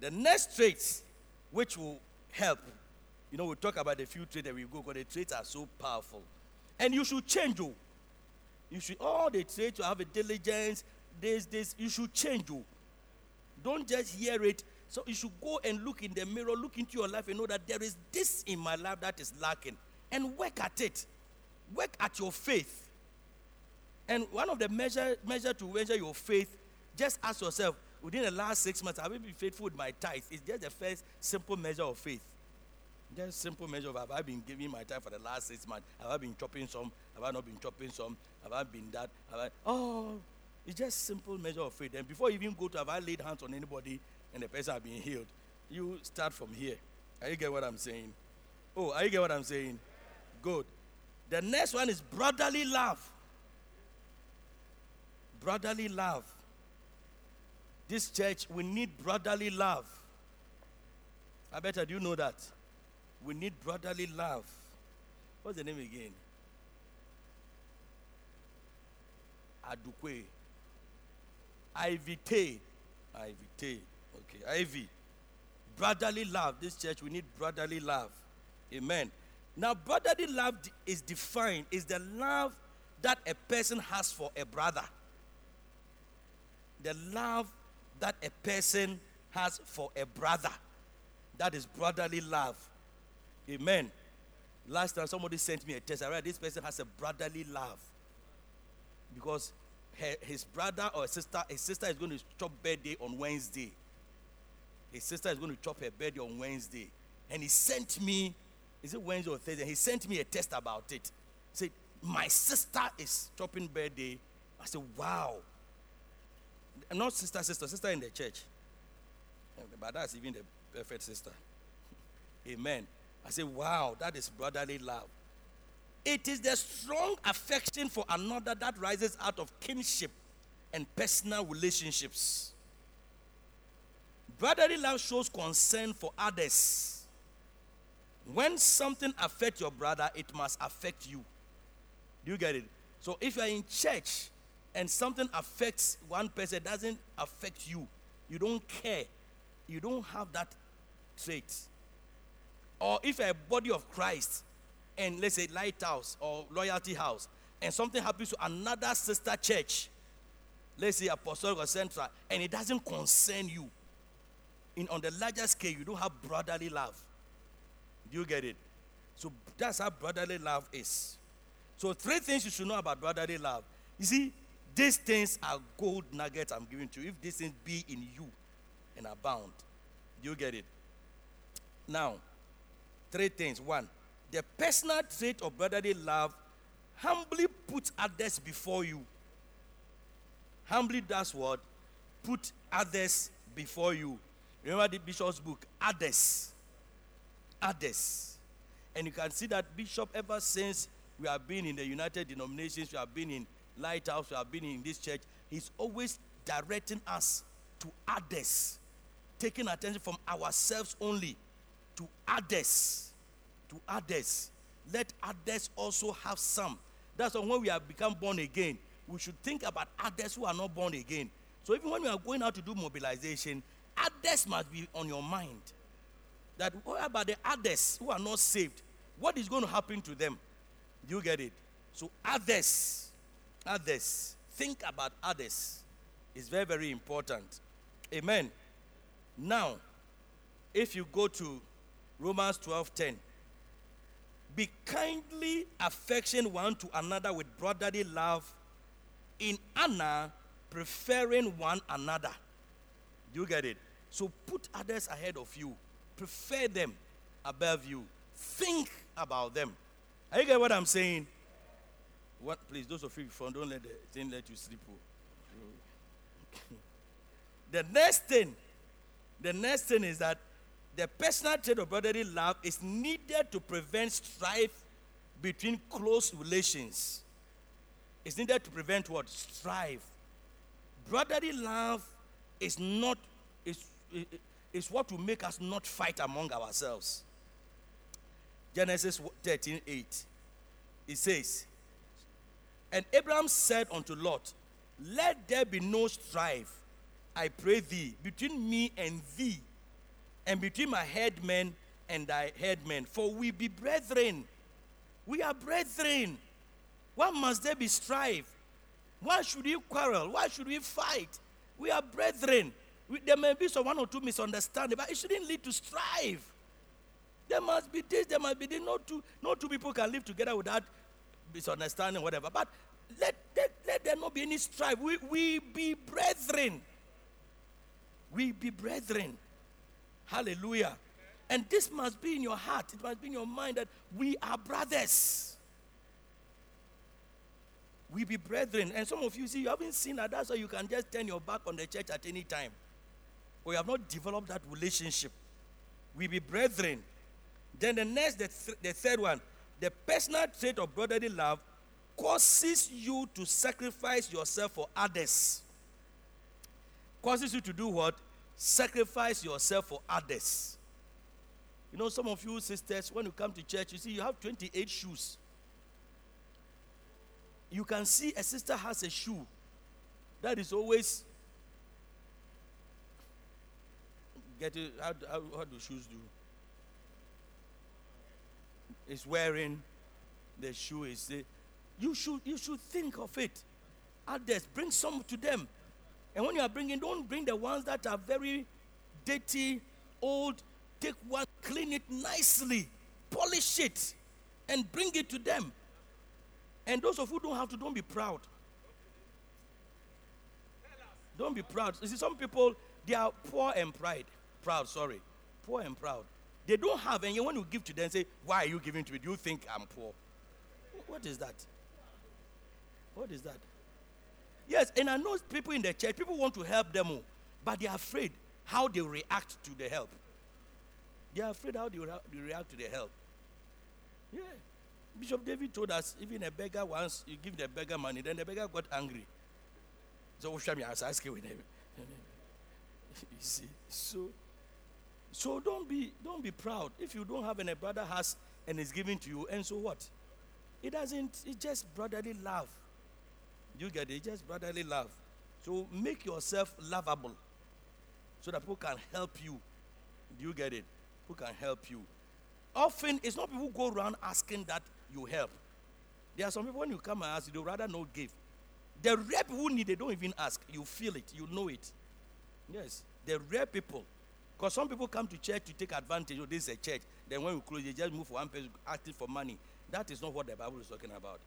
the next traits which will help, you know, we talk about a few traits that we go because the traits are so powerful. And you should change. you. You should all the traits to have a diligence, this, this, you should change. you. Don't just hear it. So you should go and look in the mirror, look into your life and know that there is this in my life that is lacking. And work at it. Work at your faith. And one of the measure measure to measure your faith, just ask yourself, within the last six months, have I been faithful with my tithes? It's just the first simple measure of faith. Just simple measure of have I been giving my time for the last six months? Have I been chopping some? Have I not been chopping some? Have I been that? Have I oh it's just simple measure of faith. And before you even go to have I laid hands on anybody and the person have been healed, you start from here. Are you get what I'm saying? Oh, are you get what I'm saying? Good. The next one is brotherly love. Brotherly love. This church, we need brotherly love. I better do you know that? We need brotherly love. What's the name again? Adukwe. Ivy Ivy Okay, Ivy. Brotherly love. This church, we need brotherly love. Amen. Now, brotherly love is defined is the love that a person has for a brother. The love that a person has for a brother. That is brotherly love. Amen. Last time somebody sent me a text. I read this person has a brotherly love. Because her, his brother or sister, his sister is going to chop birthday on Wednesday. His sister is going to chop her birthday on Wednesday. And he sent me, is it Wednesday or Thursday? He sent me a text about it. He said, My sister is chopping birthday. I said, Wow. Not sister, sister, sister in the church. But that's even the perfect sister. Amen. I said, wow, that is brotherly love. It is the strong affection for another that rises out of kinship and personal relationships. Brotherly love shows concern for others. When something affects your brother, it must affect you. Do you get it? So if you are in church and something affects one person, doesn't affect you, you don't care, you don't have that trait. Or if a body of Christ and let's say lighthouse or loyalty house, and something happens to another sister church, let's say apostolic or central, and it doesn't concern you. In on the larger scale, you don't have brotherly love. Do you get it? So that's how brotherly love is. So three things you should know about brotherly love. You see, these things are gold nuggets I'm giving to you. If these things be in you and abound, do you get it? Now, three things. One, the personal trait of brotherly love humbly put others before you. Humbly does what? Put others before you. Remember the bishop's book, Others. Others. And you can see that bishop ever since we have been in the United Denominations, we have been in Lighthouse, we have been in this church, he's always directing us to others, taking attention from ourselves only to others. To others. Let others also have some. That's why when we have become born again, we should think about others who are not born again. So even when we are going out to do mobilization, others must be on your mind. That what about the others who are not saved? What is going to happen to them? Do you get it? So others, others, think about others. It's very, very important. Amen. Now, if you go to Romans 12:10. Be kindly affection one to another with brotherly love, in honor, preferring one another. Do you get it? So put others ahead of you, prefer them above you, think about them. Are you get what I'm saying? What please, those of you before, don't let the thing let you sleep. oh. the next thing, the next thing is that the personal trait of brotherly love is needed to prevent strife between close relations. is needed to prevent what? Strife. Brotherly love is not is, is what will make us not fight among ourselves. Genesis 13 8. It says, And Abraham said unto Lot, Let there be no strife, I pray thee, between me and thee, and between my headmen and thy headmen, for we be brethren. We are brethren. Why must there be strife? Why should we quarrel? Why should we fight? We are brethren. We- there may be some one or two misunderstanding, but it shouldn't lead to strife. There must be this, there must be this. No two, no two people can live together without misunderstanding, whatever. But let, let, let there not be any strife. We, we be brethren. We be brethren. Hallelujah. And this must be in your heart, it must be in your mind that we are brothers. We be brethren. And some of you see, you haven't seen that. Why you can just turn your back on the church at any time. You have not developed that relationship. We be brethren. Then the next, the, th- the third one, the personal trait of brotherly love causes you to sacrifice yourself for others. Causes you to do what? Sacrifice yourself for others. You know, some of you sisters, when you come to church, you see you have 28 shoes. You can see a sister has a shoe that is always get it. How, how, do shoes do? Is wearing the shoe is you should you should think of it. Others bring some to them, and when you are bringing, don't bring the ones that are very dirty, old. Take one, clean it nicely, polish it, and bring it to them. And those of you who don't have to, don't be proud. Don't be proud. You see, some people they are poor and pride, proud. Sorry, poor and proud. They don't have, and you want to give to them, say, "Why are you giving to me? Do you think I'm poor?" What is that? What is that? Yes, and I know people in the church. People want to help them, but they are afraid how they react to the help. They are afraid how they, react to the help. Yeah. Bishop David told us even a beggar once you give the beggar money, then the beggar got angry. So should I was asking with him? You see, so so don't be don't be proud if you don't have and a brother has and is giving to you, and so what? It doesn't. It's just brotherly love. You get it? Just brotherly love. So make yourself lovable, so that people can help you. Do you get it? Who can help you? Often it's not people who go around asking that you help. There are some people when you come and ask, they rather not give. The rare people who need, they don't even ask. You feel it, you know it. Yes, the rare people. Because some people come to church to take advantage. Oh, this is a church. Then when we close, they just move for one person asking for money. That is not what the Bible is talking about.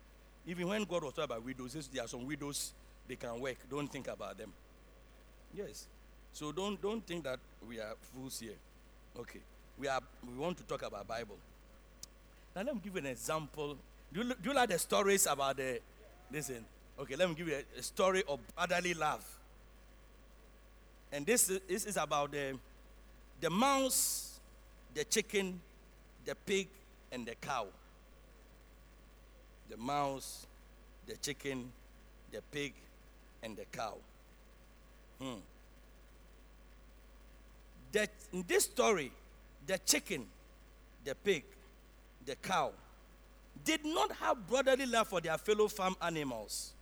Even when God was talking about widows, there are some widows they can work. Don't think about them. Yes. So don't don't think that we are fools here. Okay. We are we want to talk about Bible. Now let me give you an example. Do you, do you like the stories about the listen? Okay, let me give you a, a story of brotherly love. And this is, this is about the the mouse, the chicken, the pig, and the cow. The mouse, the chicken, the pig, and the cow. Hmm. That in this story, the chicken, the pig, the cow did not have brotherly love for their fellow farm animals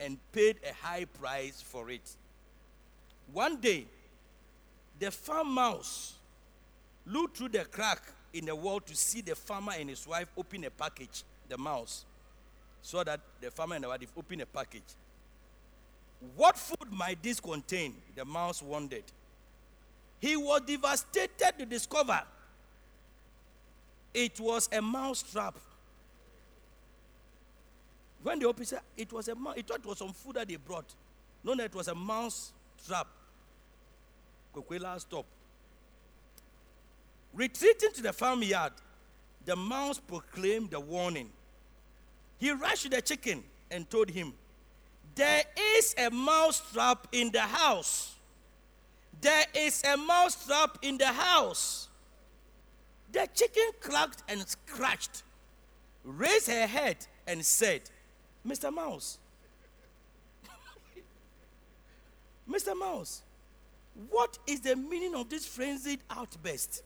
and paid a high price for it. One day, the farm mouse looked through the crack in the wall to see the farmer and his wife open a package. The mouse saw that the farmer and the wife opened a package. What food might this contain? The mouse wondered. He was devastated to discover it was a mouse trap. When the officer, it was a mouse, he thought it was some food that they brought. No, no, it was a mouse trap. Kokwela stop. Retreating to the farmyard, the mouse proclaimed the warning. He rushed to the chicken and told him, There is a mouse trap in the house. There is a mouse trap in the house. The chicken clucked and scratched, raised her head, and said, Mr. Mouse, Mr. Mouse, what is the meaning of this frenzied outburst?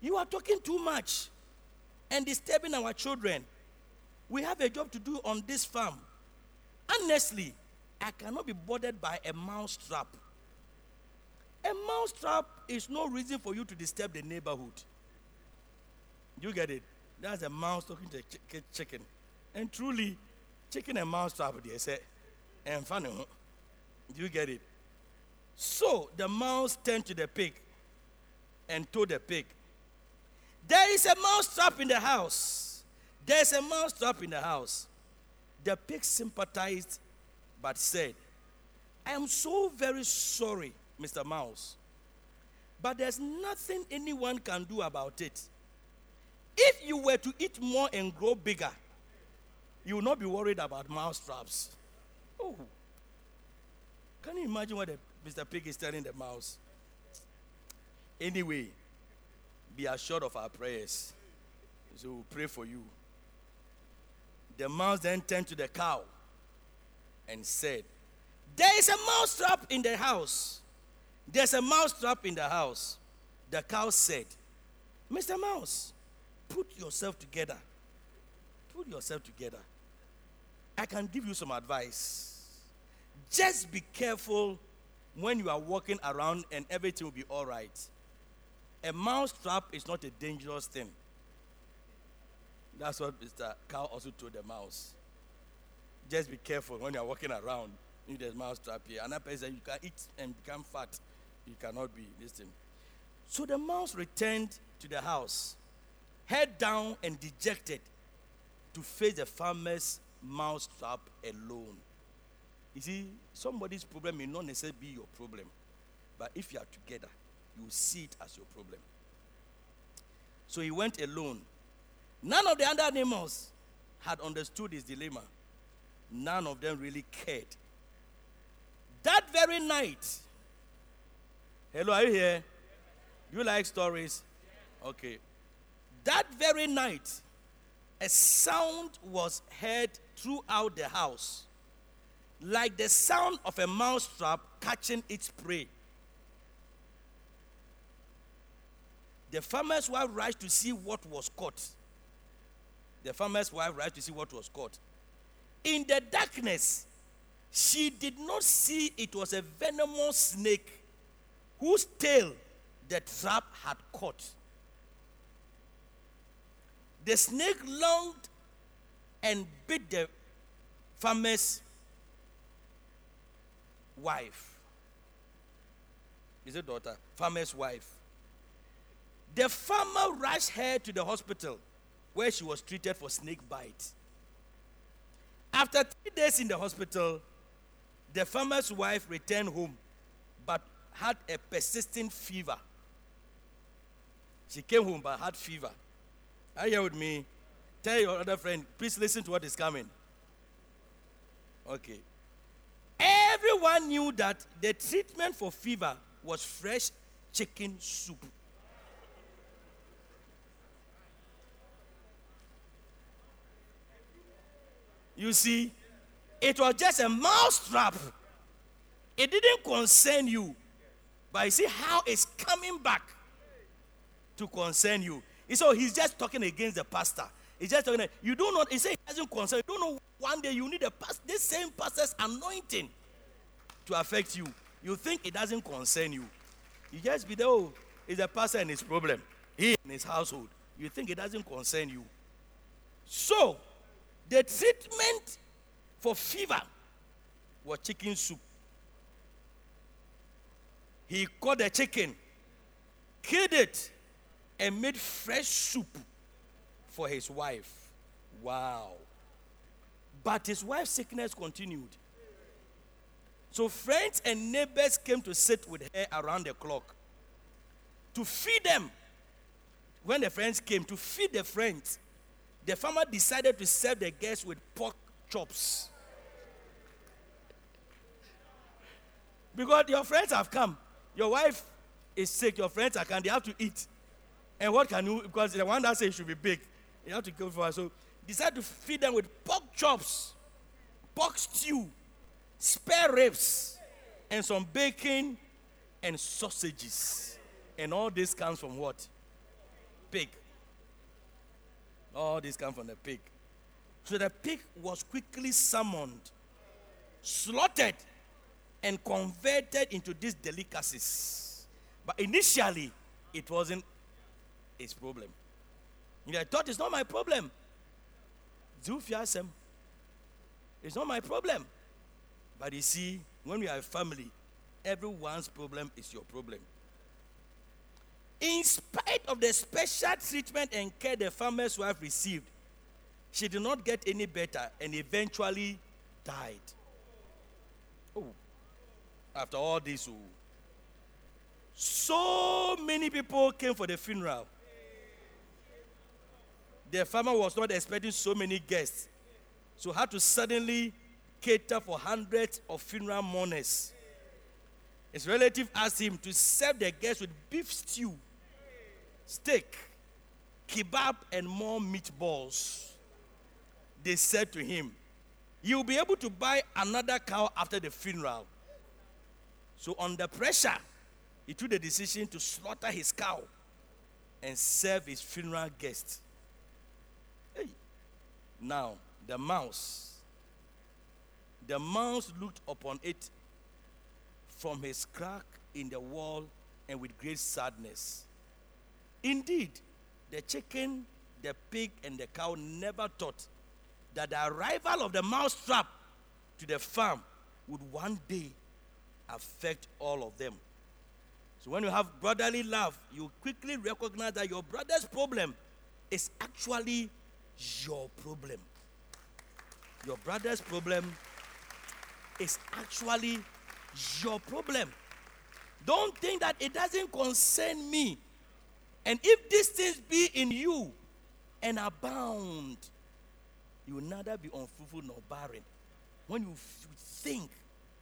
You are talking too much and disturbing our children. We have a job to do on this farm. Honestly, I cannot be bothered by a mouse trap. A mouse trap is no reason for you to disturb the neighborhood. You get it? That's a mouse talking to a chi- chicken. And truly, chicken and mouse trap, they say, and funny. Do you get it? So the mouse turned to the pig and told the pig, There is a mouse trap in the house. There's a mouse trap in the house. The pig sympathized but said, I am so very sorry, Mr. Mouse, but there's nothing anyone can do about it. If you were to eat more and grow bigger, you will not be worried about mouse traps. Oh, can you imagine what the, Mr. Pig is telling the mouse? Anyway, be assured of our prayers. So we'll pray for you. The mouse then turned to the cow and said, There is a mouse trap in the house. There's a mouse trap in the house. The cow said, Mr. Mouse, put yourself together. Put yourself together. I can give you some advice. Just be careful when you are walking around and everything will be all right. A mouse trap is not a dangerous thing. That's what Mr. Cow also told the mouse. Just be careful when you are walking around. If there's mouse trap here. Another person you can eat and become fat. You cannot be thing. So the mouse returned to the house, head down and dejected, to face the farmer's mouse trap alone. You see, somebody's problem may not necessarily be your problem, but if you are together, you will see it as your problem. So he went alone. None of the other animals had understood his dilemma. None of them really cared. That very night, hello, are you here? Do you like stories? Okay. That very night, a sound was heard throughout the house, like the sound of a mouse trap catching its prey. The farmer's wife rushed to see what was caught. The farmer's wife rushed to see what was caught. In the darkness, she did not see it was a venomous snake whose tail the trap had caught. The snake longed and bit the farmer's wife. Is it daughter? Farmer's wife. The farmer rushed her to the hospital where she was treated for snake bite. After three days in the hospital, the farmer's wife returned home but had a persistent fever. She came home but had fever. Are you here with me? Tell your other friend, please listen to what is coming. Okay. Everyone knew that the treatment for fever was fresh chicken soup. You see, it was just a mouse trap. It didn't concern you. But you see how it's coming back to concern you. So he's just talking against the pastor. He's just talking. You do not. He said he doesn't concern. You don't know. One day you need a pastor. this same pastor's anointing to affect you. You think it doesn't concern you. You just be there. Oh, it's a pastor and his problem. He and his household. You think it doesn't concern you. So, the treatment for fever was chicken soup. He caught the chicken, killed it, and made fresh soup for his wife. Wow. But his wife's sickness continued. So friends and neighbors came to sit with her around the clock to feed them. When the friends came to feed the friends, the farmer decided to serve the guests with pork chops. Because your friends have come, your wife is sick, your friends are come, they have to eat. And what can you, because the one that says it should be big, you have to go for her. So decide to feed them with pork chops, pork stew, spare ribs, and some bacon and sausages. And all this comes from what? Pig. All this comes from the pig. So the pig was quickly summoned, slaughtered, and converted into these delicacies. But initially, it wasn't his problem. Know, I thought it's not my problem. Zufiasem. It's not my problem. But you see, when we are a family, everyone's problem is your problem. In spite of the special treatment and care the farmer's wife received, she did not get any better and eventually died. Oh, after all this, oh. so many people came for the funeral. The farmer was not expecting so many guests, so had to suddenly cater for hundreds of funeral mourners. His relative asked him to serve the guests with beef stew, steak, kebab, and more meatballs. They said to him, You'll be able to buy another cow after the funeral. So, under pressure, he took the decision to slaughter his cow and serve his funeral guests. Hey. Now, the mouse. The mouse looked upon it from his crack in the wall and with great sadness. Indeed, the chicken, the pig, and the cow never thought that the arrival of the mouse trap to the farm would one day affect all of them. So when you have brotherly love, you quickly recognize that your brother's problem is actually your problem. Your brother's problem is actually your problem. Don't think that it doesn't concern me. And if these things be in you and abound, you will neither be unfruitful nor barren. When you think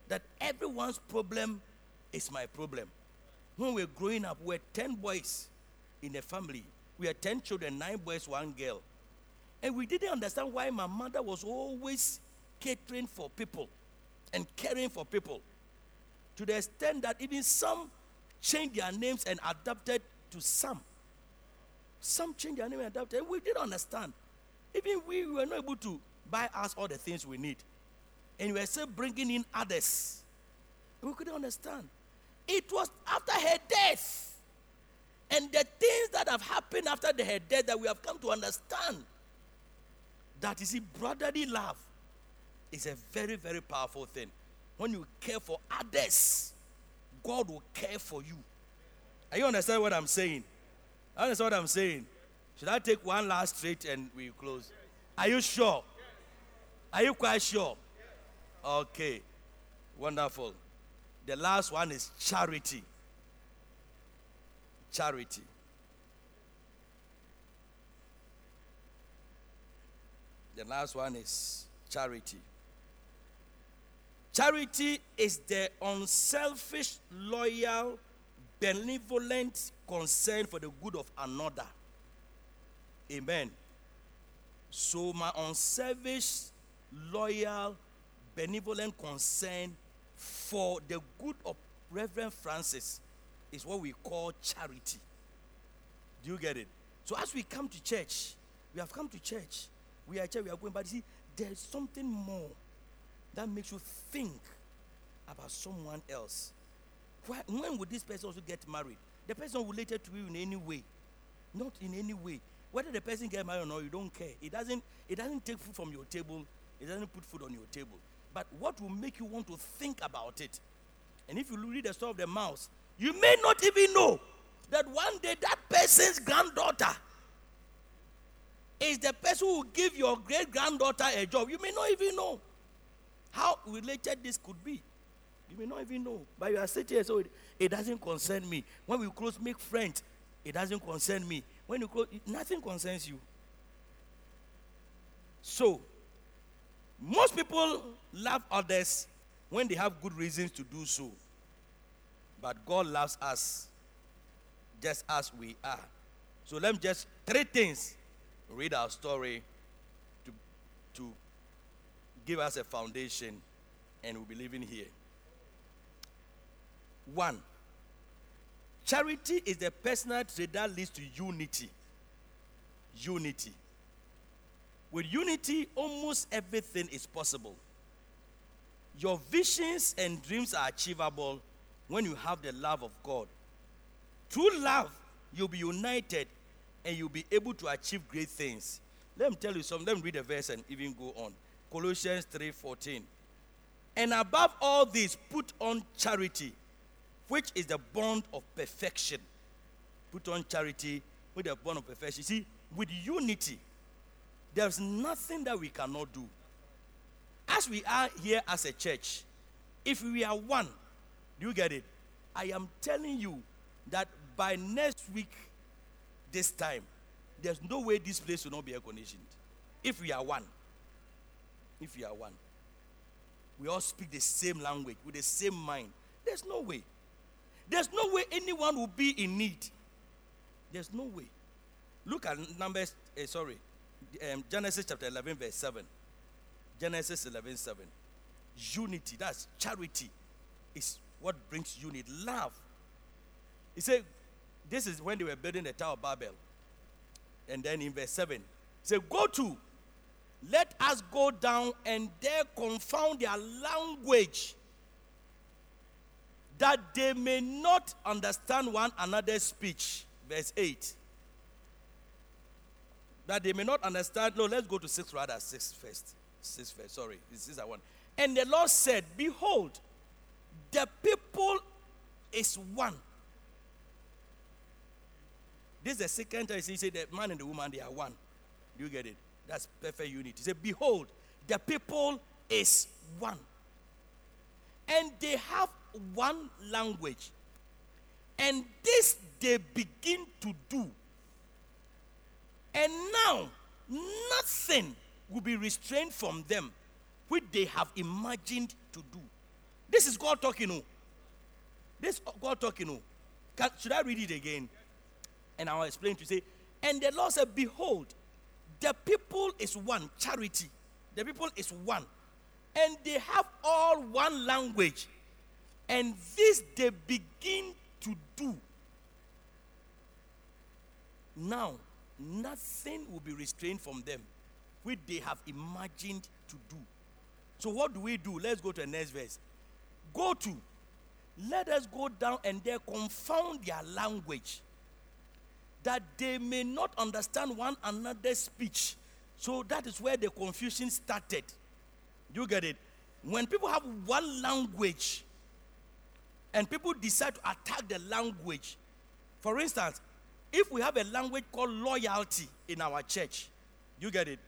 that everyone's problem is my problem. When we were growing up, we're 10 boys in a family. We had 10 children, 9 boys, 1 girl. And we didn't understand why my mother was always catering for people and caring for people. To the extent that even some changed their names and adapted to some. Some changed their name and. We didn't understand. Even we were not able to buy us all the things we need. And we were still bringing in others. We couldn't understand. It was after her death. And the things that have happened after the, her death that we have come to understand that see, brotherly love is a very, very powerful thing. When you care for others, God will care for you. Are you understand what I'm saying? Understand what I'm saying. Should I take one last straight and we close? Are you sure? Are you quite sure? Okay. Wonderful. The last one is charity. Charity. The last one is charity. Charity is the unselfish, loyal, benevolent concern for the good of another. Amen. So, my unselfish, loyal, benevolent concern for the good of Reverend Francis is what we call charity. Do you get it? So, as we come to church, we have come to church, we are church, we are going, but you see, there's something more that makes you think about someone else. When would this person also get married? The person related to you in any way, not in any way. Whether the person get married or not, you don't care. It doesn't. It doesn't take food from your table. It doesn't put food on your table. But what will make you want to think about it? And if you read the story of the mouse, you may not even know that one day that person's granddaughter is the person who will give your great granddaughter a job. You may not even know how related this could be. You may not even know. But you are sitting here, so it, it doesn't concern me. When we close, make friends, it doesn't concern me. When you close, nothing concerns you. So, most people love others when they have good reasons to do so. But God loves us just as we are. So let me just three things read our story to, to give us a foundation and we'll be living here. One. Charity is the personal trait that leads to unity. Unity. With unity, almost everything is possible. Your visions and dreams are achievable when you have the love of God. Through love, you'll be united and you'll be able to achieve great things. Let me tell you something. Let me read a verse and even go on. Colossians 3:14. And above all this, put on charity, which is the bond of perfection. Put on charity with the bond of perfection. See, with unity, there's nothing that we cannot do. As we are here as a church, if we are one, do you get it? I am telling you that by next week, this time, there's no way this place will not be air conditioned. If we are one. If we are one. We all speak the same language with the same mind. There's no way. There's no way anyone will be in need. There's no way. Look at Numbers, eh, sorry, um, Genesis chapter 11, verse 7. Genesis 11, 7. Unity, that's charity, is what brings unity. Love. He said, this is when they were building the Tower of Babel. And then in verse 7, he said, Go to, let us go down and there confound their language, that they may not understand one another's speech. Verse 8. That they may not understand. No, let's go to 6 rather. 6 first. 6 first. Sorry. This is one. And the Lord said, Behold, the people is one. This is the second time he said the man and the woman they are one. Do you get it? That's perfect unity. He said, Behold, the people is one. And they have one language. And this they begin to do. And now nothing will be restrained from them which they have imagined to do. This is God talking. Oh. This God talking. Oh. Can, should I read it again? And I'll explain to you. Say, and the Lord said, Behold, the people is one, charity. The people is one. And they have all one language. And this they begin to do. Now, nothing will be restrained from them, which they have imagined to do. So, what do we do? Let's go to the next verse. Go to, let us go down and there confound their language, that they may not understand one another's speech. So, that is where the confusion started. You get it? When people have one language and people decide to attack the language, for instance, if we have a language called loyalty in our church, you get it?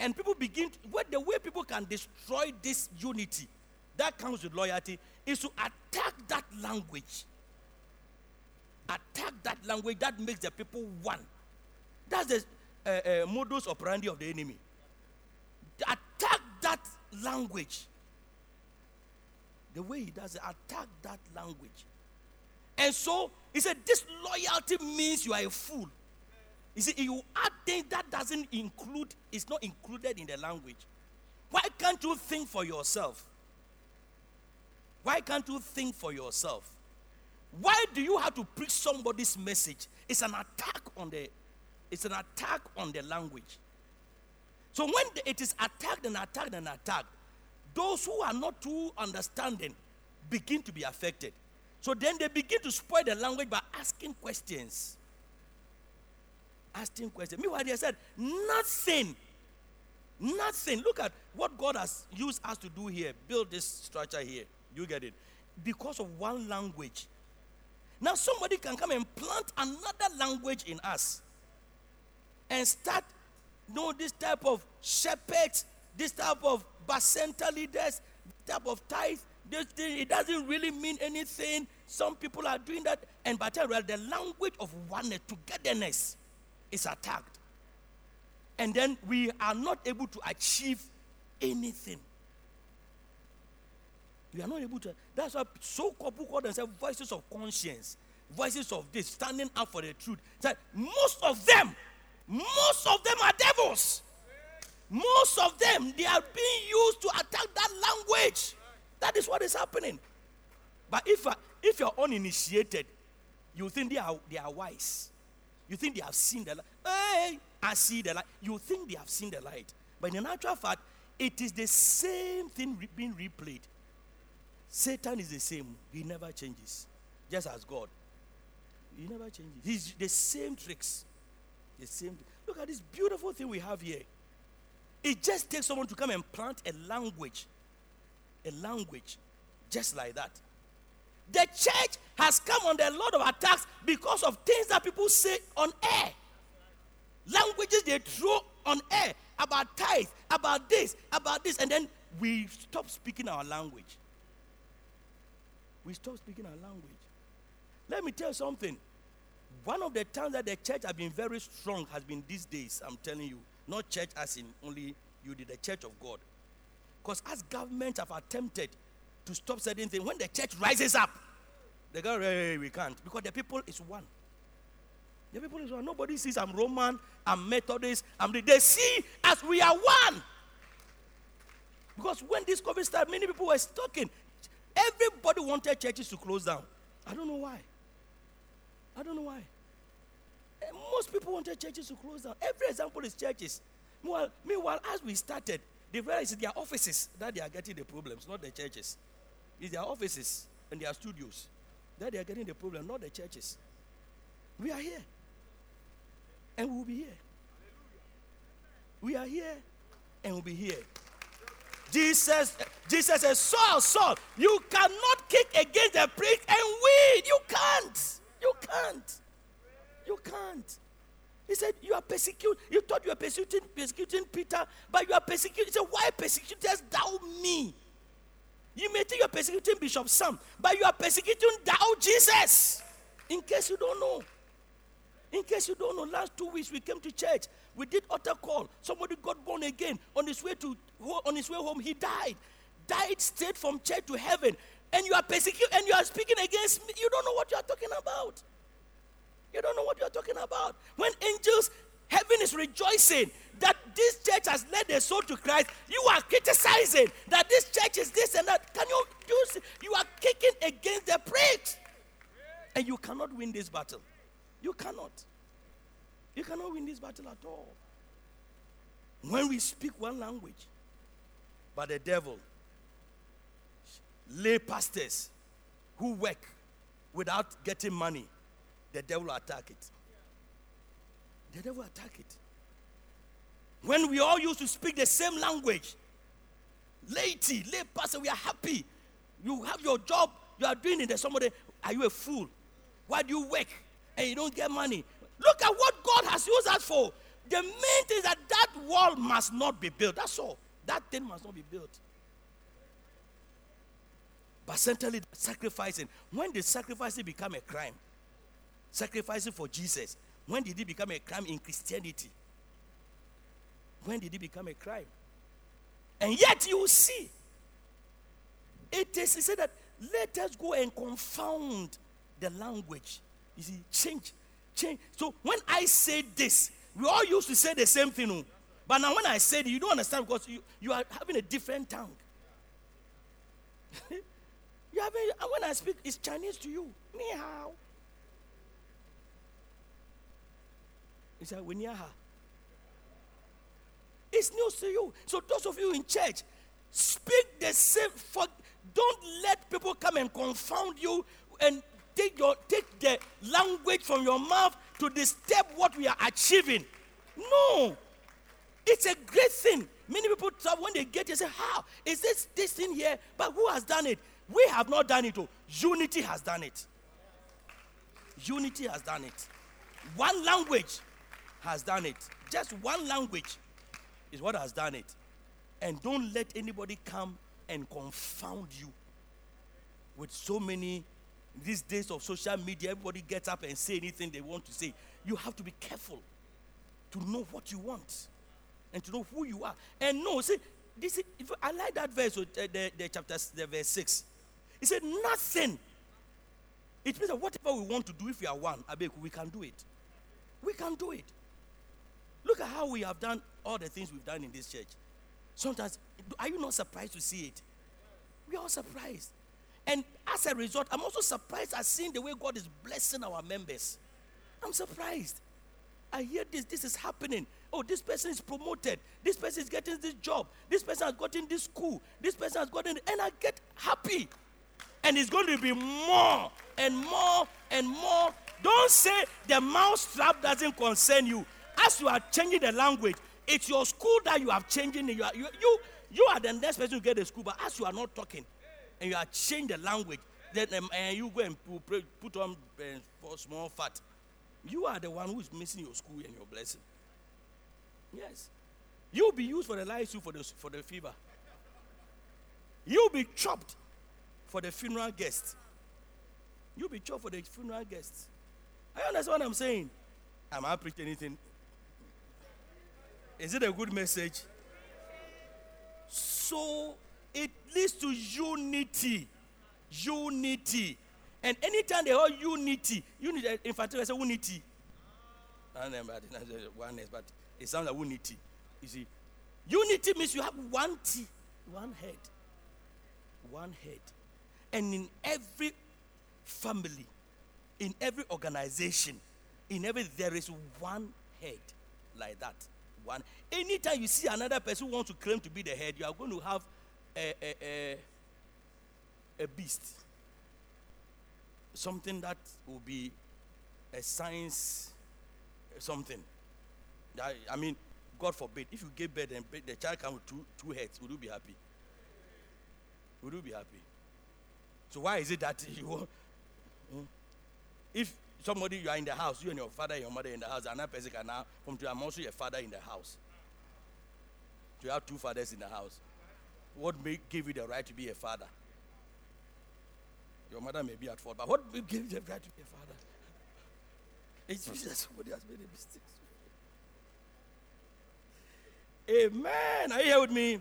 And people begin, to, what the way people can destroy this unity that comes with loyalty is to attack that language. Attack that language that makes the people one. That's the uh, uh, modus operandi of the enemy. Attack that language. The way he does it, attack that language. And so he said, This loyalty means you are a fool. You see, you add things that doesn't include, it's not included in the language. Why can't you think for yourself? Why can't you think for yourself? Why do you have to preach somebody's message? It's an attack on the it's an attack on the language. So when it is attacked and attacked and attacked, those who are not too understanding begin to be affected. So then they begin to spoil the language by asking questions. Asking questions. Meanwhile, they said, nothing. Nothing. Look at what God has used us to do here. Build this structure here. You get it? Because of one language. Now somebody can come and plant another language in us and start you know this type of shepherds, this type of bacenta leaders, type of tithe. This thing, it doesn't really mean anything. Some people are doing that, and by the the language of oneness, togetherness, is attacked. And then we are not able to achieve anything. We are not able to. That's why so called people call themselves voices of conscience, voices of this, standing up for the truth. That most of them, most of them are devils. Most of them, they are being used to attack that language. That is what is happening. But if uh, if you're uninitiated, you think they are they are wise. You think they have seen the light. Hey, I see the light. You think they have seen the light. But in actual fact, it is the same thing re- being replayed. Satan is the same. He never changes. Just as God. He never changes. He's the same tricks. The same. Look at this beautiful thing we have here. It just takes someone to come and plant a language. A language. Just like that. The church has come under a lot of attacks because of things that people say on air. Languages they throw on air about tithe, about this, about this, and then we stop speaking our language. We stop speaking our language. Let me tell you something. One of the times that the church has been very strong has been these days, I'm telling you. Not church as in only you did, the church of God. Because as governments have attempted to stop certain things, when the church rises up, they go, hey, we can't. Because the people is one. The people is one. Nobody sees I'm Roman, I'm Methodist, I'm the, they see as we are one. Because when this COVID started, many people were talking. Everybody wanted churches to close down. I don't know why. I don't know why. Eh, Most people wanted churches to close down. Every example is churches. Meanwhile, meanwhile as we started, they realized it's their offices that they are getting the problems, not the churches. It's their offices and their studios that they are getting the problem, not the churches. We are here. And we will be here. We are here and we'll be here. Jesus, Jesus said, Saul, Saul, you cannot kick against the prick and win. You can't. You can't. You can't. He said, You are persecuting. You thought you were persecuting, persecuting Peter, but you are persecuting. He said, Why persecutest thou me? You may think you're persecuting Bishop Sam, but you are persecuting thou Jesus. In case you don't know. In case you don't know, last two weeks we came to church. We did utter call. Somebody got born again. On his way to on his way home, he died. Died straight from church to heaven. And you are persecuting and you are speaking against me. You don't know what you are talking about. You don't know what you are talking about. When angels, heaven is rejoicing that this church has led their soul to Christ, you are criticizing that this church is this and that. Can you use you are kicking against the pricks? And you cannot win this battle. You cannot. You cannot win this battle at all. When we speak one language, but the devil, lay pastors who work without getting money, the devil will attack it. The devil will attack it. When we all used to speak the same language, laity, lay pastor, we are happy. You have your job, you are doing it. There's somebody, are you a fool? Why do you work and you don't get money? Look at what God has used us for. The main thing is that that wall must not be built. That's all. That thing must not be built. But certainly, sacrificing. When did sacrificing become a crime? Sacrificing for Jesus. When did it become a crime in Christianity? When did it become a crime? And yet you see, it is, he said that let us go and confound the language. You see, change, change. So when I say this, we all used to say the same thing. oh. But now when I say it, you don't understand because you, you are having a different tongue. you having, when I speak, it's Chinese to you. Ni hao. It's like, when It's news to you. So those of you in church, speak the same. For, don't let people come and confound you and take your take the language from your mouth to disturb what we are achieving. No, it's a great thing. Many people when they get here say, "How is this this thing here?" But who has done it? We have not done it. Oh, unity has done it. Unity has done it. One language has done it. Just one language is what has done it. And don't let anybody come and confound you with so many these days of social media. Everybody gets up and say anything they want to say. You have to be careful to know what you want and to know who you are. And no, see, this is, I like that verse, uh, the, the chapter, the verse six. He said, "Nothing." It means that whatever we want to do, if we are one, I beg, we can do it. We can do it. Look at how we have done all the things we've done in this church. Sometimes, are you not surprised to see it? We are all surprised. And as a result, I'm also surprised at seeing the way God is blessing our members. I'm surprised. I hear this, this is happening. Oh, this person is promoted. This person is getting this job. This person has gotten this school. This person has gotten, and I get happy. And it's going to be more and more and more. Don't say the mouse trap doesn't concern you. As you are changing the language, it's your school that you are changing. You are, you, you, you are the next person to get the school, but as you are not talking and you are changing the language, then um, and you go and put, on uh, small fat. You are the one who is missing your school and your blessing. Yes. You'll be used for the lice for the, for the fever. You'll be chopped for the funeral guest. You'll be chopped for the funeral guests. I understand what I'm saying. Am I preaching anything? Is it a good message? So it leads to unity. Unity. And anytime they hear unity, unity, in fact, I say unity. I don't but I didn't say oneness, but it sounds like unity. You see, unity means you have one T, one head. One head. And in every family, in every organization, in every there is one head like that. One. Anytime you see another person who wants to claim to be the head, you are going to have a, a, a, a beast. Something that will be a science, something. I, mean, God forbid, if you give birth and the child comes with two, two heads, would you be happy? Would you be happy? So why is it that you want? Hmm? If somebody you are in the house, you and your father and your mother in the house, another person can now come to. I'm also your father in the house. You have two fathers in the house. What may give you the right to be a father? Your mother may be at fault, but what will give you the right to be a father? It's somebody has made a mistake. Amen. Are you here with me?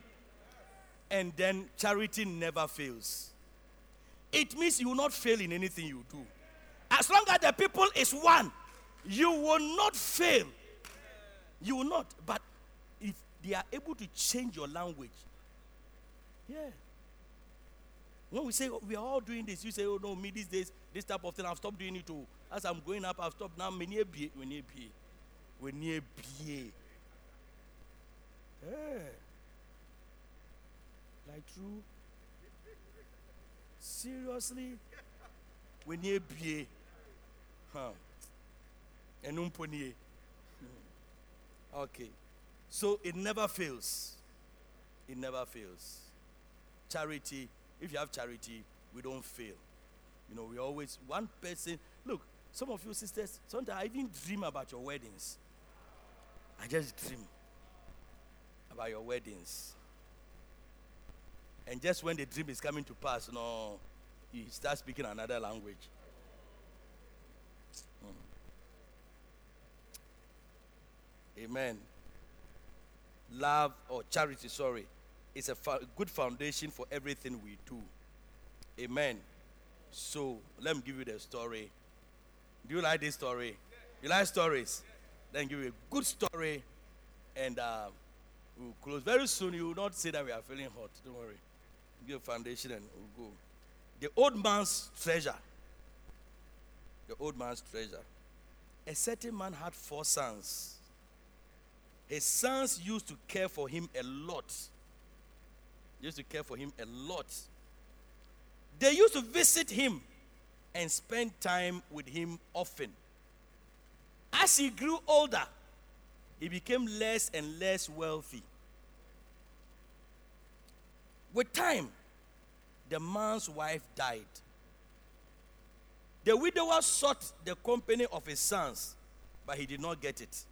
And then charity never fails. It means you will not fail in anything you do. As long as the people is one, you will not fail. You will not. But if they are able to change your language, yeah. When we say oh, we are all doing this, you say, oh no, me these days, this type of thing, I've stopped doing it too. As I'm growing up, I've stopped now. Many a be, when you be, when you be. Like true. Seriously? When you be, huh? And. Hmm. Okay. So it never fails. It never fails. Charity, if you have charity, we don't fail. You know, we always, one person, look, some of you sisters, sometimes I even dream about your weddings. I just dream about your weddings. And just when the dream is coming to pass, no, you start speaking another language. Amen. Love or charity, sorry, is a good foundation for everything we do. Amen. So let me give you the story. Do you like this story? You like stories? Then give you a good story, and uh, we'll close very soon. You will not say that we are feeling hot. Don't worry. Give a foundation and we'll go. The old man's treasure. The old man's treasure. A certain man had four sons. His sons used to care for him a lot. Used to care for him a lot. They used to visit him and spend time with him often. As he grew older, he became less and less wealthy. With time, the man's wife died. The widower sought the company of his sons, but he did not get it.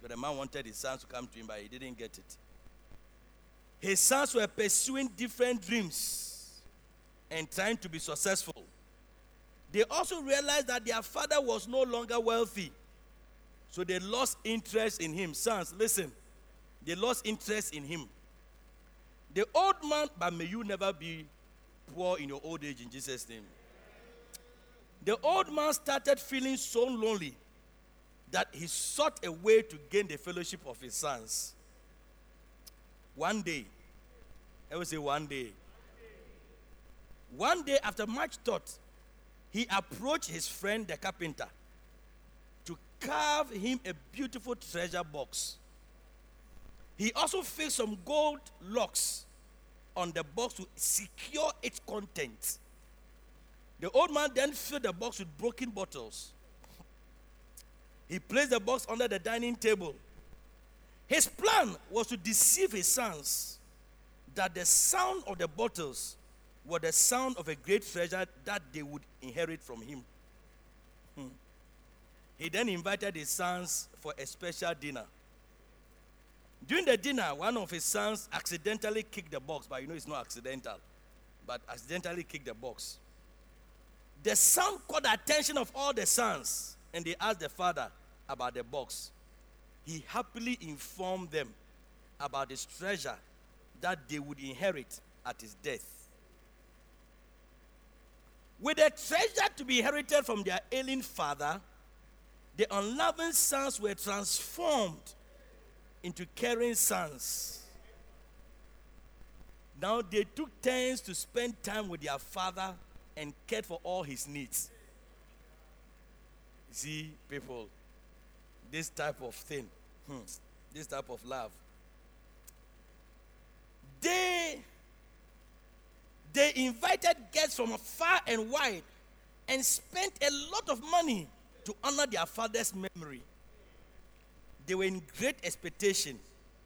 So the man wanted his sons to come to him, but he didn't get it. His sons were pursuing different dreams and trying to be successful. They also realized that their father was no longer wealthy. So they lost interest in him. Sons, listen. They lost interest in him. The old man, but may you never be poor in your old age in Jesus' name. The old man started feeling so lonely that he sought a way to gain the fellowship of his sons. One day, I will say one day, One day, after much thought, he approached his friend the carpenter to carve him a beautiful treasure box. He also fixed some gold locks on the box to secure its contents. The old man then filled the box with broken bottles. He placed the box under the dining table. His plan was to deceive his sons that the sound of the bottles were the sound of a great treasure that they would inherit from him. Hmm. He then invited his sons for a special dinner. During the dinner, one of his sons accidentally kicked the box, but you know it's not accidental, but accidentally kicked the box. The sound caught the attention of all the sons, and they asked the father about the box. He happily informed them about his treasure that they would inherit at his death. With a treasure to be inherited from their ailing father, the unloving sons were transformed into caring sons. Now they took turns to spend time with their father and cared for all his needs. See, people, this type of thing, hmm, this type of love, they they invited guests from far and wide and spent a lot of money to honor their father's memory. They were in great expectation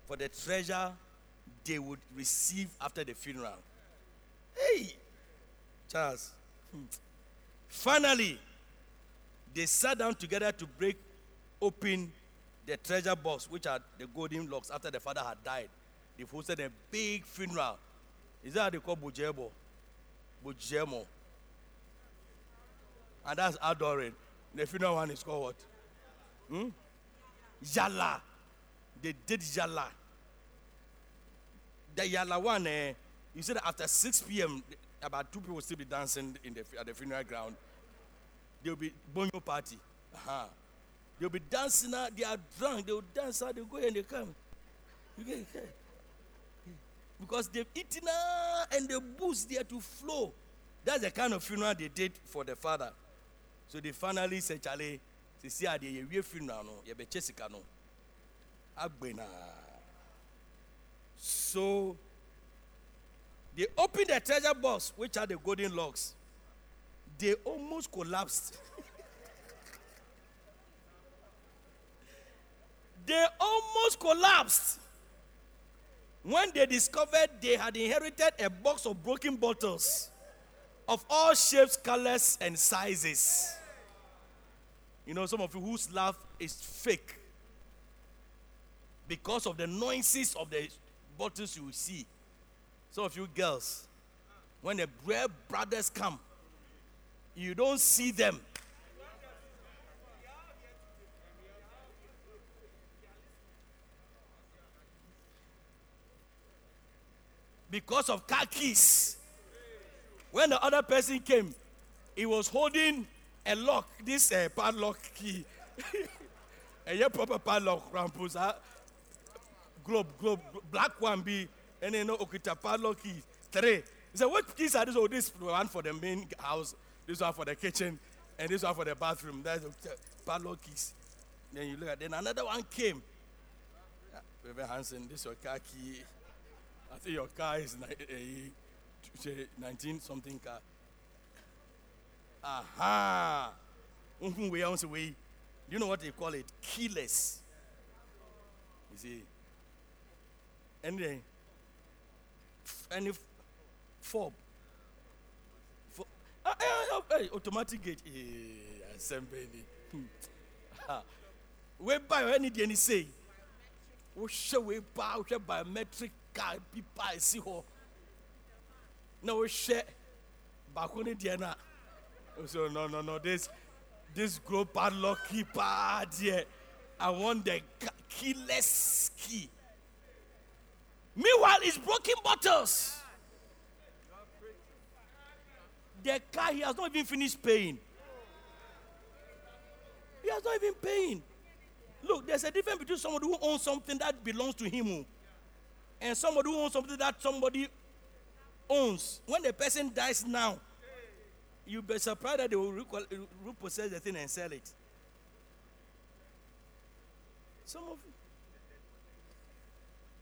for the treasure they would receive after the funeral. Hey, Charles. Hmm. Finally, they sat down together to break open the treasure box, which are the golden locks after the father had died. They hosted a big funeral. Is that how they call Bujebo? Bujemo. And that's adoring. The funeral one is called what? Hmm? Yala. They did Yala. The Yala one, eh, you said after 6 p.m., about two people still be dancing in the, at the funeral ground. There will be bonyo party. Uh-huh. They'll be dancing out. They are drunk. They will dance out. They go and they come. You get it? Because they've eaten ah, and the booze there to flow. That's the kind of funeral they did for the father. So they finally said, Charlie, they see how they a funeral no, you be chesika no. Agbena. So they opened the treasure box, which are the golden locks. They almost collapsed. they almost collapsed when they discovered they had inherited a box of broken bottles of all shapes, colors, and sizes. You know, some of you whose laugh is fake because of the noises of the bottles you see. Some of you girls, when the rare brothers come, you don't see them. Because of car keys. When the other person came, he was holding a lock, this uh, padlock key. a yeah, proper padlock, rampus, uh, globe, globe, black one be, and then no okita padlock key. Three. He said, what keys are these? Oh, this one for the main house, this one for the kitchen, and this one for the bathroom. That's the padlock keys. Then you look at, then another one came. Yeah, Reverend Hansen, this is your car key. I think your car is a eh, eh, eh, 19 something car. Aha. Do you know what they call it? Keyless. You see. And then fob. Ah, eh, ah, eh, automatic gate. Eh, assembly. Hmm. We buy any any say. We show we buy we biometric car people see ho. Na we share baako ne deɛ na. So no no no this this group padlock keeper dear. I want the keyless key. Meanwhile, it's broken bottles. The car he has not even finished paying. He has not even paying. Look, there's a difference between somebody who owns something that belongs to him oh, and somebody who owns something that somebody owns. When the person dies now, you'll be surprised that they will repossess the thing and sell it. Some of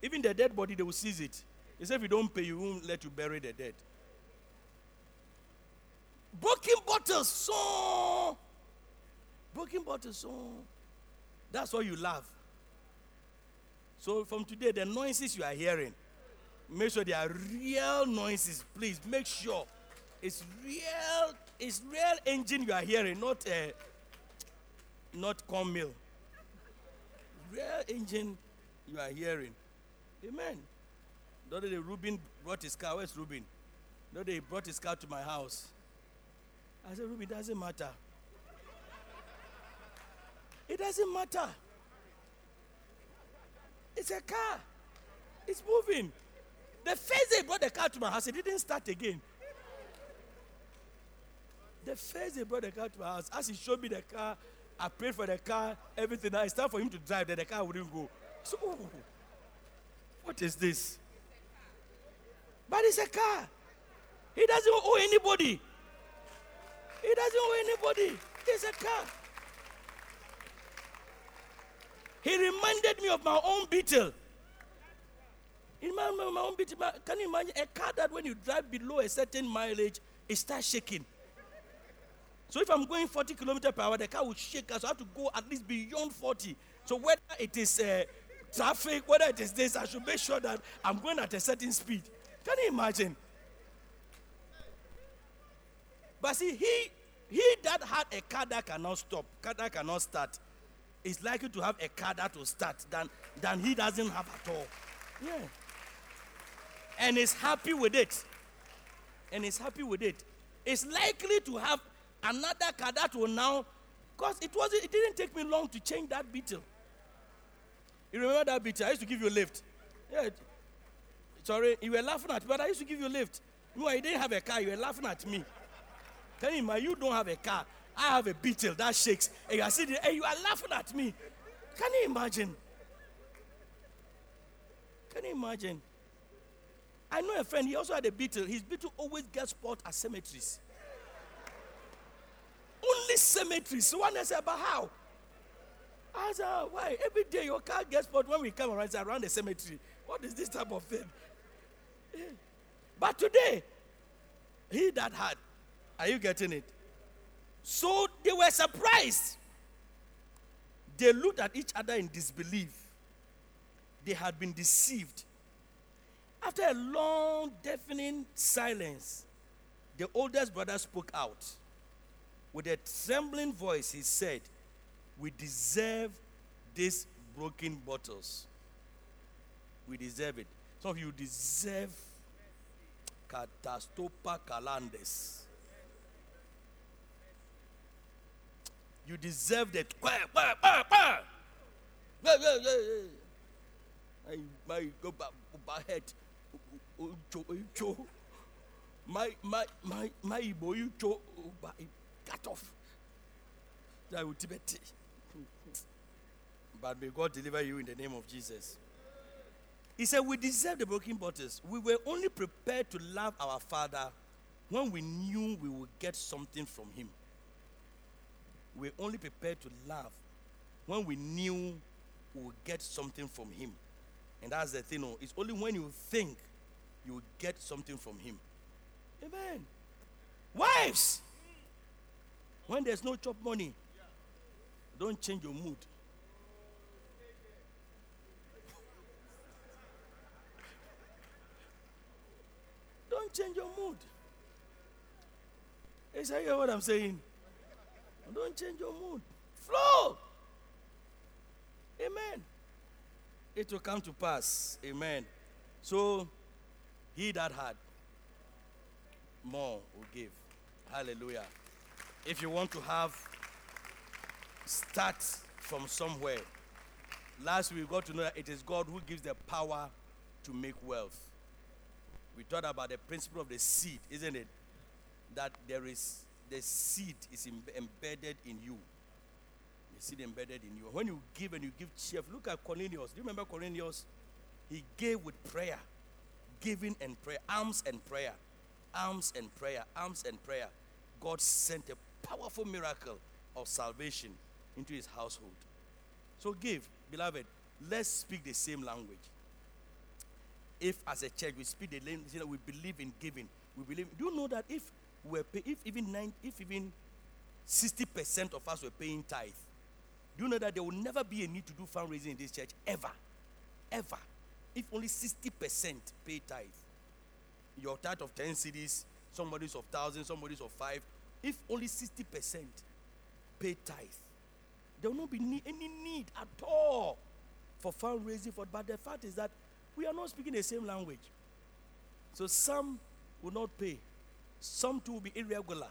even the dead body, they will seize it. They say if you don't pay, you won't let you bury the dead. Broken bottles, so broken bottles, so that's why you laugh. So from today, the noises you are hearing, make sure they are real noises. Please make sure it's real. It's real engine you are hearing, not uh, not corn mill. Real engine you are hearing. Amen. The other day, Ruben brought his car. Where's Ruben? The other day, he brought his car to my house. I said, Ruben, it doesn't matter. It doesn't matter. It's a car. It's moving. The first he brought the car to my house, it didn't start again. The first he brought the car to my house, as he showed me the car, I prayed for the car, everything. It's time for him to drive, then the car wouldn't go. So, oh, what is this? But it's a car. He doesn't owe anybody. He doesn't owe anybody. It's a car. He reminded me of my own Beetle. In my, my, my own Beetle, my- can you imagine a car that when you drive below a certain mileage, it starts shaking? So if I'm going 40 kilometers per hour, the car will shake. So I have to go at least beyond 40. So whether it is uh, traffic, whether it is this, I should make sure that I'm going at a certain speed. Can you imagine? But see, he he that had a car that cannot stop, car that cannot start, is likely to have a car that will start than than he doesn't have at all. Yeah. And is happy with it. And is happy with it. Is likely to have another car that will now, because it wasn't, it didn't take me long to change that Beetle. You remember that Beetle? I used to give you a lift. Yeah. Sorry, you were laughing at me, but I used to give you a lift. You, know, you didn't have a car, you were laughing at me. Tell him, you don't have a car. I have a Beetle that shakes. And you are sitting and you are laughing at me. Can you imagine? Can you imagine? I know a friend, he also had a Beetle. His Beetle always gets spot at cemeteries. Only cemeteries. So one said, but how? I said, "Ah, why? Every day your car gets spot when we come around, around the cemetery. What is this type of thing? But today, he that had, are you getting it? So they were surprised. They looked at each other in disbelief. They had been deceived. After a long, deafening silence, the oldest brother spoke out. With a trembling voice, he said, We deserve these broken bottles. We deserve it. Some of you deserve Catastopa calandes. You deserve that. Bah, bah, bah, bah. Yeah, yeah, yeah, yeah. My, my, go back, head. My, my, my, my, boy, ba- cut off. That will Tibet. But may God deliver you in the name of Jesus. He said, We deserve the broken bottles. We were only prepared to love our Father when we knew we would get something from Him. We were only prepared to love when we knew we would get something from Him. And that's the thing. oh, It's only when you think you will get something from Him. Amen. Wives, when there's no chop money, don't change your mood. Don't change your mood. Is that what I'm saying? Don't change your mood. Flow. Amen. It will come to pass. Amen. So, he that had more will give. Hallelujah. If you want to have, start from somewhere. Last we got to know that it is God who gives the power to make wealth. We thought about the principle of the seed, isn't it? That there is the seed is em- embedded in you. The seed embedded in you. When you give and you give cheerful, look at Cornelius. Do you remember Cornelius? He gave with prayer, giving and prayer, alms and prayer, alms and prayer, alms and prayer, God sent a powerful miracle of salvation into his household. So give, beloved, let's speak the same language. If as a church we speak the language we believe in giving, we believe. Do you know that if we're pay, if even nine, if even sixty percent of us were paying tithe, do you know that there will never be a need to do fundraising in this church ever, ever? If only sixty percent pay tithe, your tithe of ten cedis, somebody's of thousand, somebody's of five. If only sixty percent pay tithe, there will not be need, any need at all for fundraising. For but the fact is that we are not speaking the same language. So some will not pay, some too will be irregular.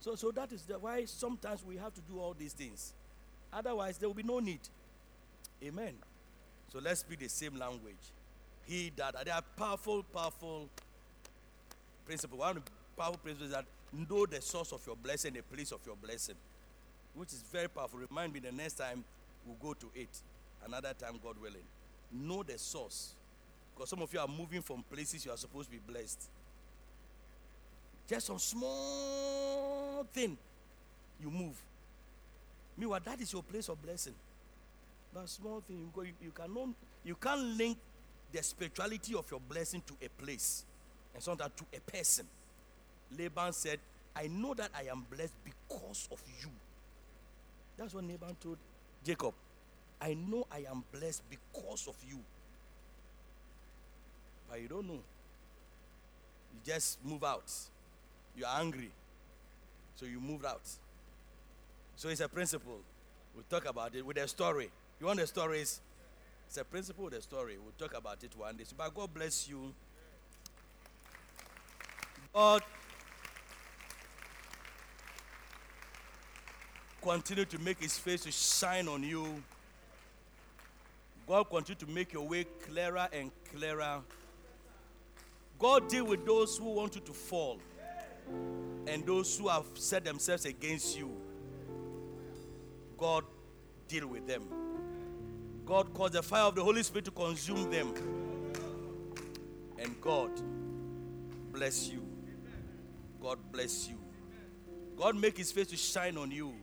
So, so that is the, why sometimes we have to do all these things. Otherwise, there will be no need. Amen. So let's speak the same language. He that they are powerful, powerful principle. One powerful principle is that know the source of your blessing, the place of your blessing, which is very powerful. Remind me the next time we'll go to it. Another time, God willing. Know the source. Because some of you are moving from places you are supposed to be blessed. Just some small thing, you move. Meanwhile, that is your place of blessing. But small thing, you go, you, you cannot, you can't link the spirituality of your blessing to a place, and sometimes to a person. Laban said, "I know that I am blessed because of you." That's what Laban told Jacob. I know I am blessed because of you. But you don't know. You just move out. You are angry. So you moved out. So it's a principle. We'll talk about it with a story. You want the stories? It's a principle with a story. We'll talk about it one day. So, but God bless you. God continue to make his face to shine on you. God continue to make your way clearer and clearer. God deal with those who want you to fall and those who have set themselves against you. God deal with them. God cause the fire of the Holy Spirit to consume them. And God bless you. God bless you. God make his face to shine on you.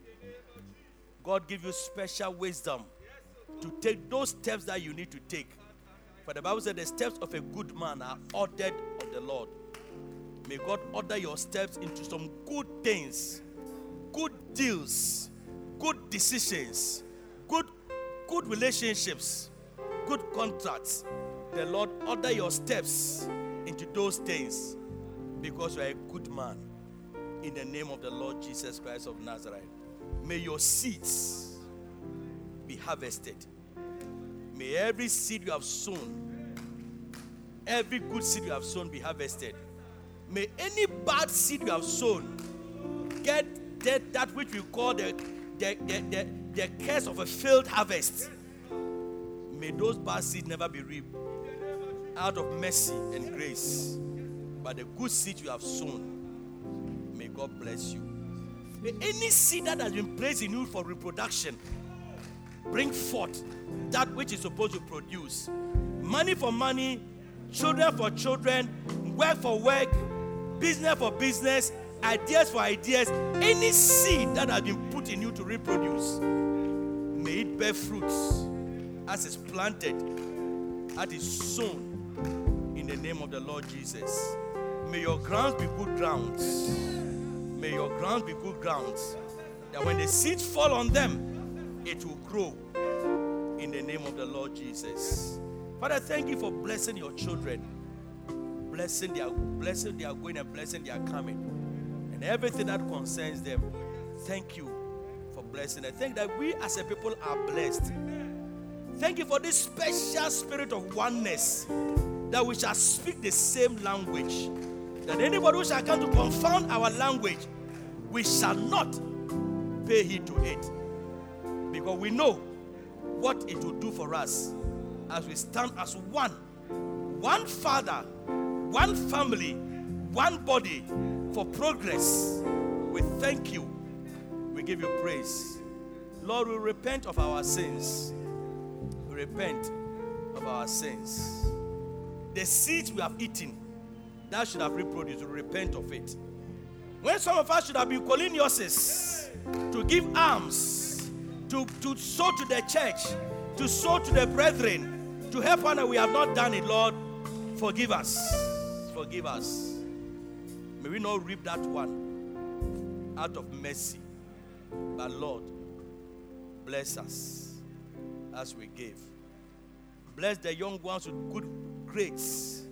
God give you special wisdom to take those steps that you need to take. For the Bible said the steps of a good man are ordered of the Lord. May God order your steps into some good things, good deals, good decisions, good good relationships, good contracts. The Lord order your steps into those things because you are a good man. In the name of the Lord Jesus Christ of Nazareth. May your seeds be harvested. May every seed you have sown, every good seed you have sown be harvested. May any bad seed you have sown get that, that which we call the, the, the, the, the curse of a failed harvest. May those bad seeds never be reaped out of mercy and grace. But the good seed you have sown, may God bless you. May any seed that has been placed in you for reproduction bring forth that which is supposed to produce. Money for money, children for children, work for work, business for business, ideas for ideas. Any seed that has been put in you to reproduce, may it bear fruits as it's planted, as it's sown in the name of the Lord Jesus. May your grounds be good grounds. May your grounds be good grounds. That when the seeds fall on them, it will grow in the name of the Lord Jesus. Father, thank you for blessing your children, blessing they are blessing they are going and blessing they are coming, and everything that concerns them. Thank you for blessing them. Thank that we as a people are blessed. Thank you for this special spirit of oneness that we shall speak the same language. That anybody who shall come to confound our language, we shall not pay heed to it. Because we know what it will do for us as we stand as one. One Father, one family, one body for progress. We thank you. We give you praise. Lord, we repent of our sins. We repent of our sins. the seeds we have eaten that should have reproduced, we repent of it. When some of us should have been Corneliuses to give alms, to, to sow to the church, to sow to the brethren, to help one, we have not done it, Lord, forgive us. Forgive us. May we not reap that one out of mercy. But Lord, bless us as we give. Bless the young ones with good grades,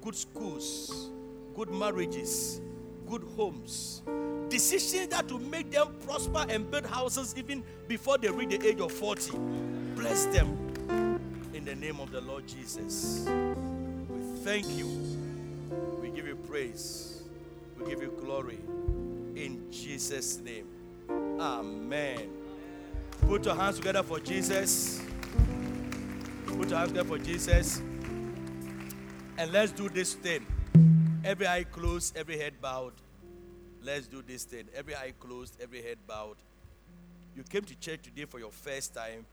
good schools, good marriages, good homes. Decisions that will make them prosper and build houses even before they reach the age of 40. Bless them in the name of the Lord Jesus. We thank you. Give you praise. We give you glory. In Jesus' name. Amen. Put your hands together for Jesus. Put your hands together for Jesus. And let's do this thing. Every eye closed, every head bowed. Let's do this thing. Every eye closed, every head bowed. You came to church today for your first time,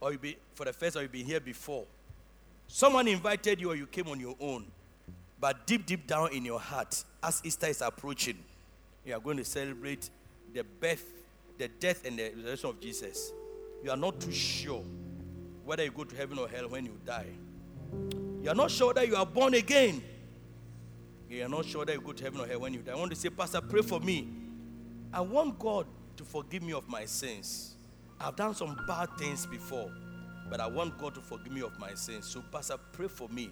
or you be for the first time you've been here before. Someone invited you, or you came on your own. But deep, deep down in your heart, as Easter is approaching, you are going to celebrate the birth, the death, and the resurrection of Jesus. You are not too sure whether you go to heaven or hell when you die. You are not sure that you are born again. You are not sure that you go to heaven or hell when you die. I want to say, Pastor, pray for me. I want God to forgive me of my sins. I've done some bad things before, but I want God to forgive me of my sins. So, Pastor, pray for me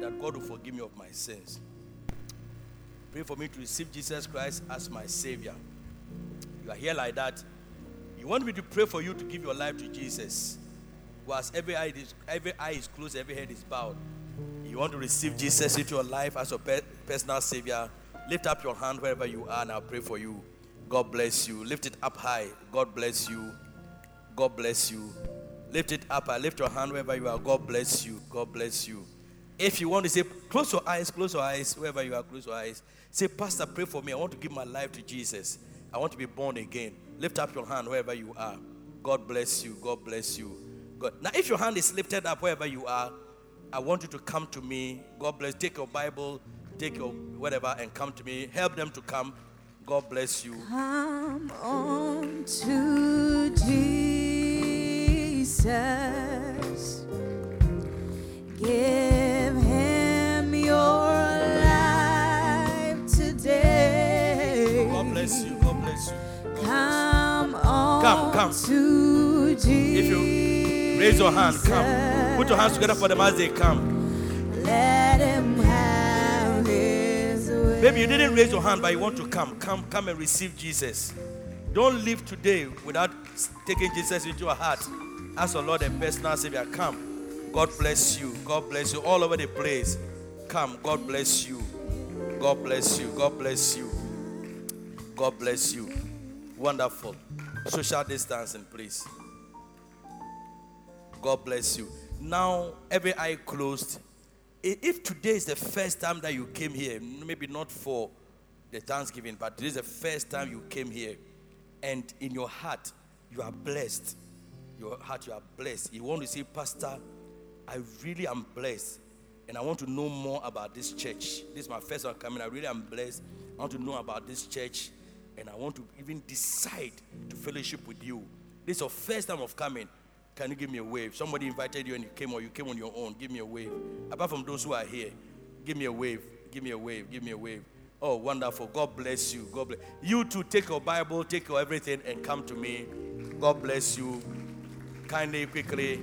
that God will forgive me of my sins. Pray for me to receive Jesus Christ as my Savior. You are here like that. You want me to pray for you to give your life to Jesus. Whilst every eye is, every eye is closed, every head is bowed. You want to receive Jesus into your life as your pe- personal Savior. Lift up your hand wherever you are, and I'll pray for you. God bless you. Lift it up high. God bless you. God bless you. Lift it up. I lift your hand wherever you are. God bless you. God bless you. If you want to say, close your eyes, close your eyes, wherever you are, close your eyes. Say, Pastor, pray for me. I want to give my life to Jesus. I want to be born again. Lift up your hand wherever you are. God bless you. God bless you. God. Now, if your hand is lifted up wherever you are, I want you to come to me. God bless. Take your Bible, take your whatever, and come to me. Help them to come. God bless you. Come on to Jesus. Give Come on Come, come. to Jesus. If you raise your hand, come. Put your hands together for them as they come. Let him have his way. Maybe you didn't raise your hand, but you want to come. Come, come and receive Jesus. Don't live today without taking Jesus into your heart as your Lord and personal Savior. Come. God bless you. God bless you. All over the place. Come. God bless you. God bless you. God bless you. God bless you. Wonderful. Social distancing, please. God bless you. Now, every eye closed. If today is the first time that you came here, maybe not for the Thanksgiving, but this is the first time you came here, and in your heart, you are blessed. Your heart, you are blessed. You want to say, Pastor, I really am blessed, and I want to know more about this church. This is my first time coming. I really am blessed. I want to know about this church, and I want to even decide to fellowship with you. This is your first time of coming. Can you give me a wave? Somebody invited you and you came, or you came on your own. Give me a wave. Apart from those who are here, give me a wave. Give me a wave. Give me a wave. Oh, wonderful. God bless you. God bless you. Too, take your Bible, take your everything, and come to me. God bless you. Kindly, quickly.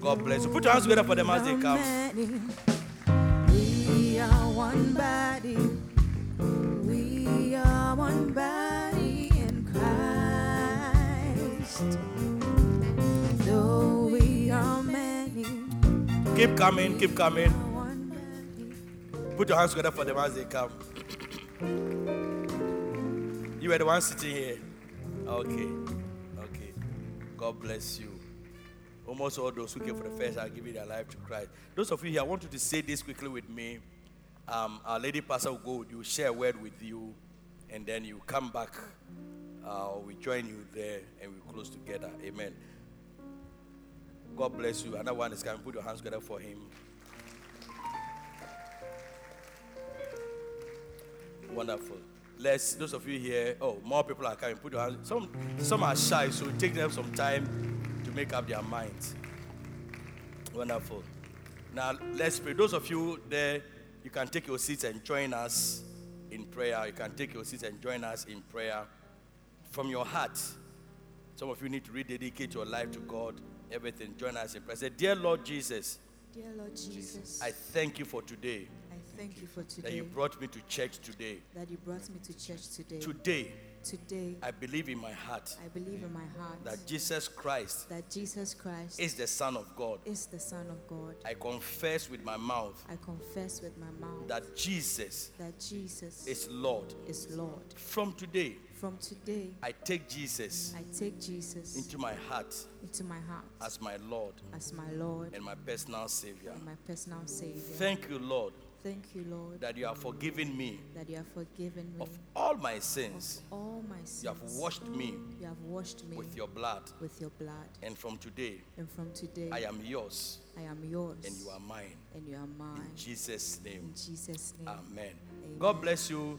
God bless you. Put your hands together for them as they come. We are one body. We are one body in Christ. Though we are many, Keep coming, keep coming. Put your hands together for them as they come. you were the one sitting here. Okay. Okay. God bless you. Almost all those who came for the first are giving their life to Christ. Those of you here, I want you to say this quickly with me. Um, our lady pastor will go with you, share a word with you, and then you come back. Uh, we join you there and we close together. Amen. God bless you. Another one is coming. Put your hands together for him. Wonderful. Let's those of you here. Oh, more people are coming. Put your hands. Some some are shy, so take them some time make up their minds. Wonderful. Now let's pray. Those of you there, you can take your seats and join us in prayer. You can take your seats and join us in prayer from your heart. Some of you need to rededicate your life to God. Everything. Join us in prayer. Say, Dear Lord Jesus, Dear Lord Jesus, I thank you for today. I thank you for today. That you brought me to church today. that you brought me to church today. Today, Today, I believe in my heart I believe in my heart that Jesus Christ that Jesus Christ is the Son of God. is the Son of God. I confess with my mouth I confess with my mouth that Jesus that Jesus is Lord. is Lord. From today, From today, I take Jesus I take Jesus into my heart into my heart as my Lord as my Lord and my personal Savior. and my personal Savior. Thank you, Lord, Thank you, Lord, that you have forgiven me that you have forgiven me of all my sins. all my sins. You have washed me You have washed me with your blood. with your blood. And from today, And from today, I am yours I am yours and you are mine. and you are mine. In Jesus' name. In Jesus' name. Amen. God bless you.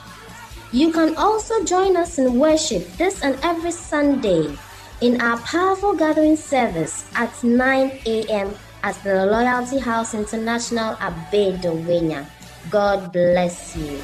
You can also join us in worship this and every Sunday in our powerful gathering service at 9 a.m. at the Loyalty House International at Bedouina. God bless you.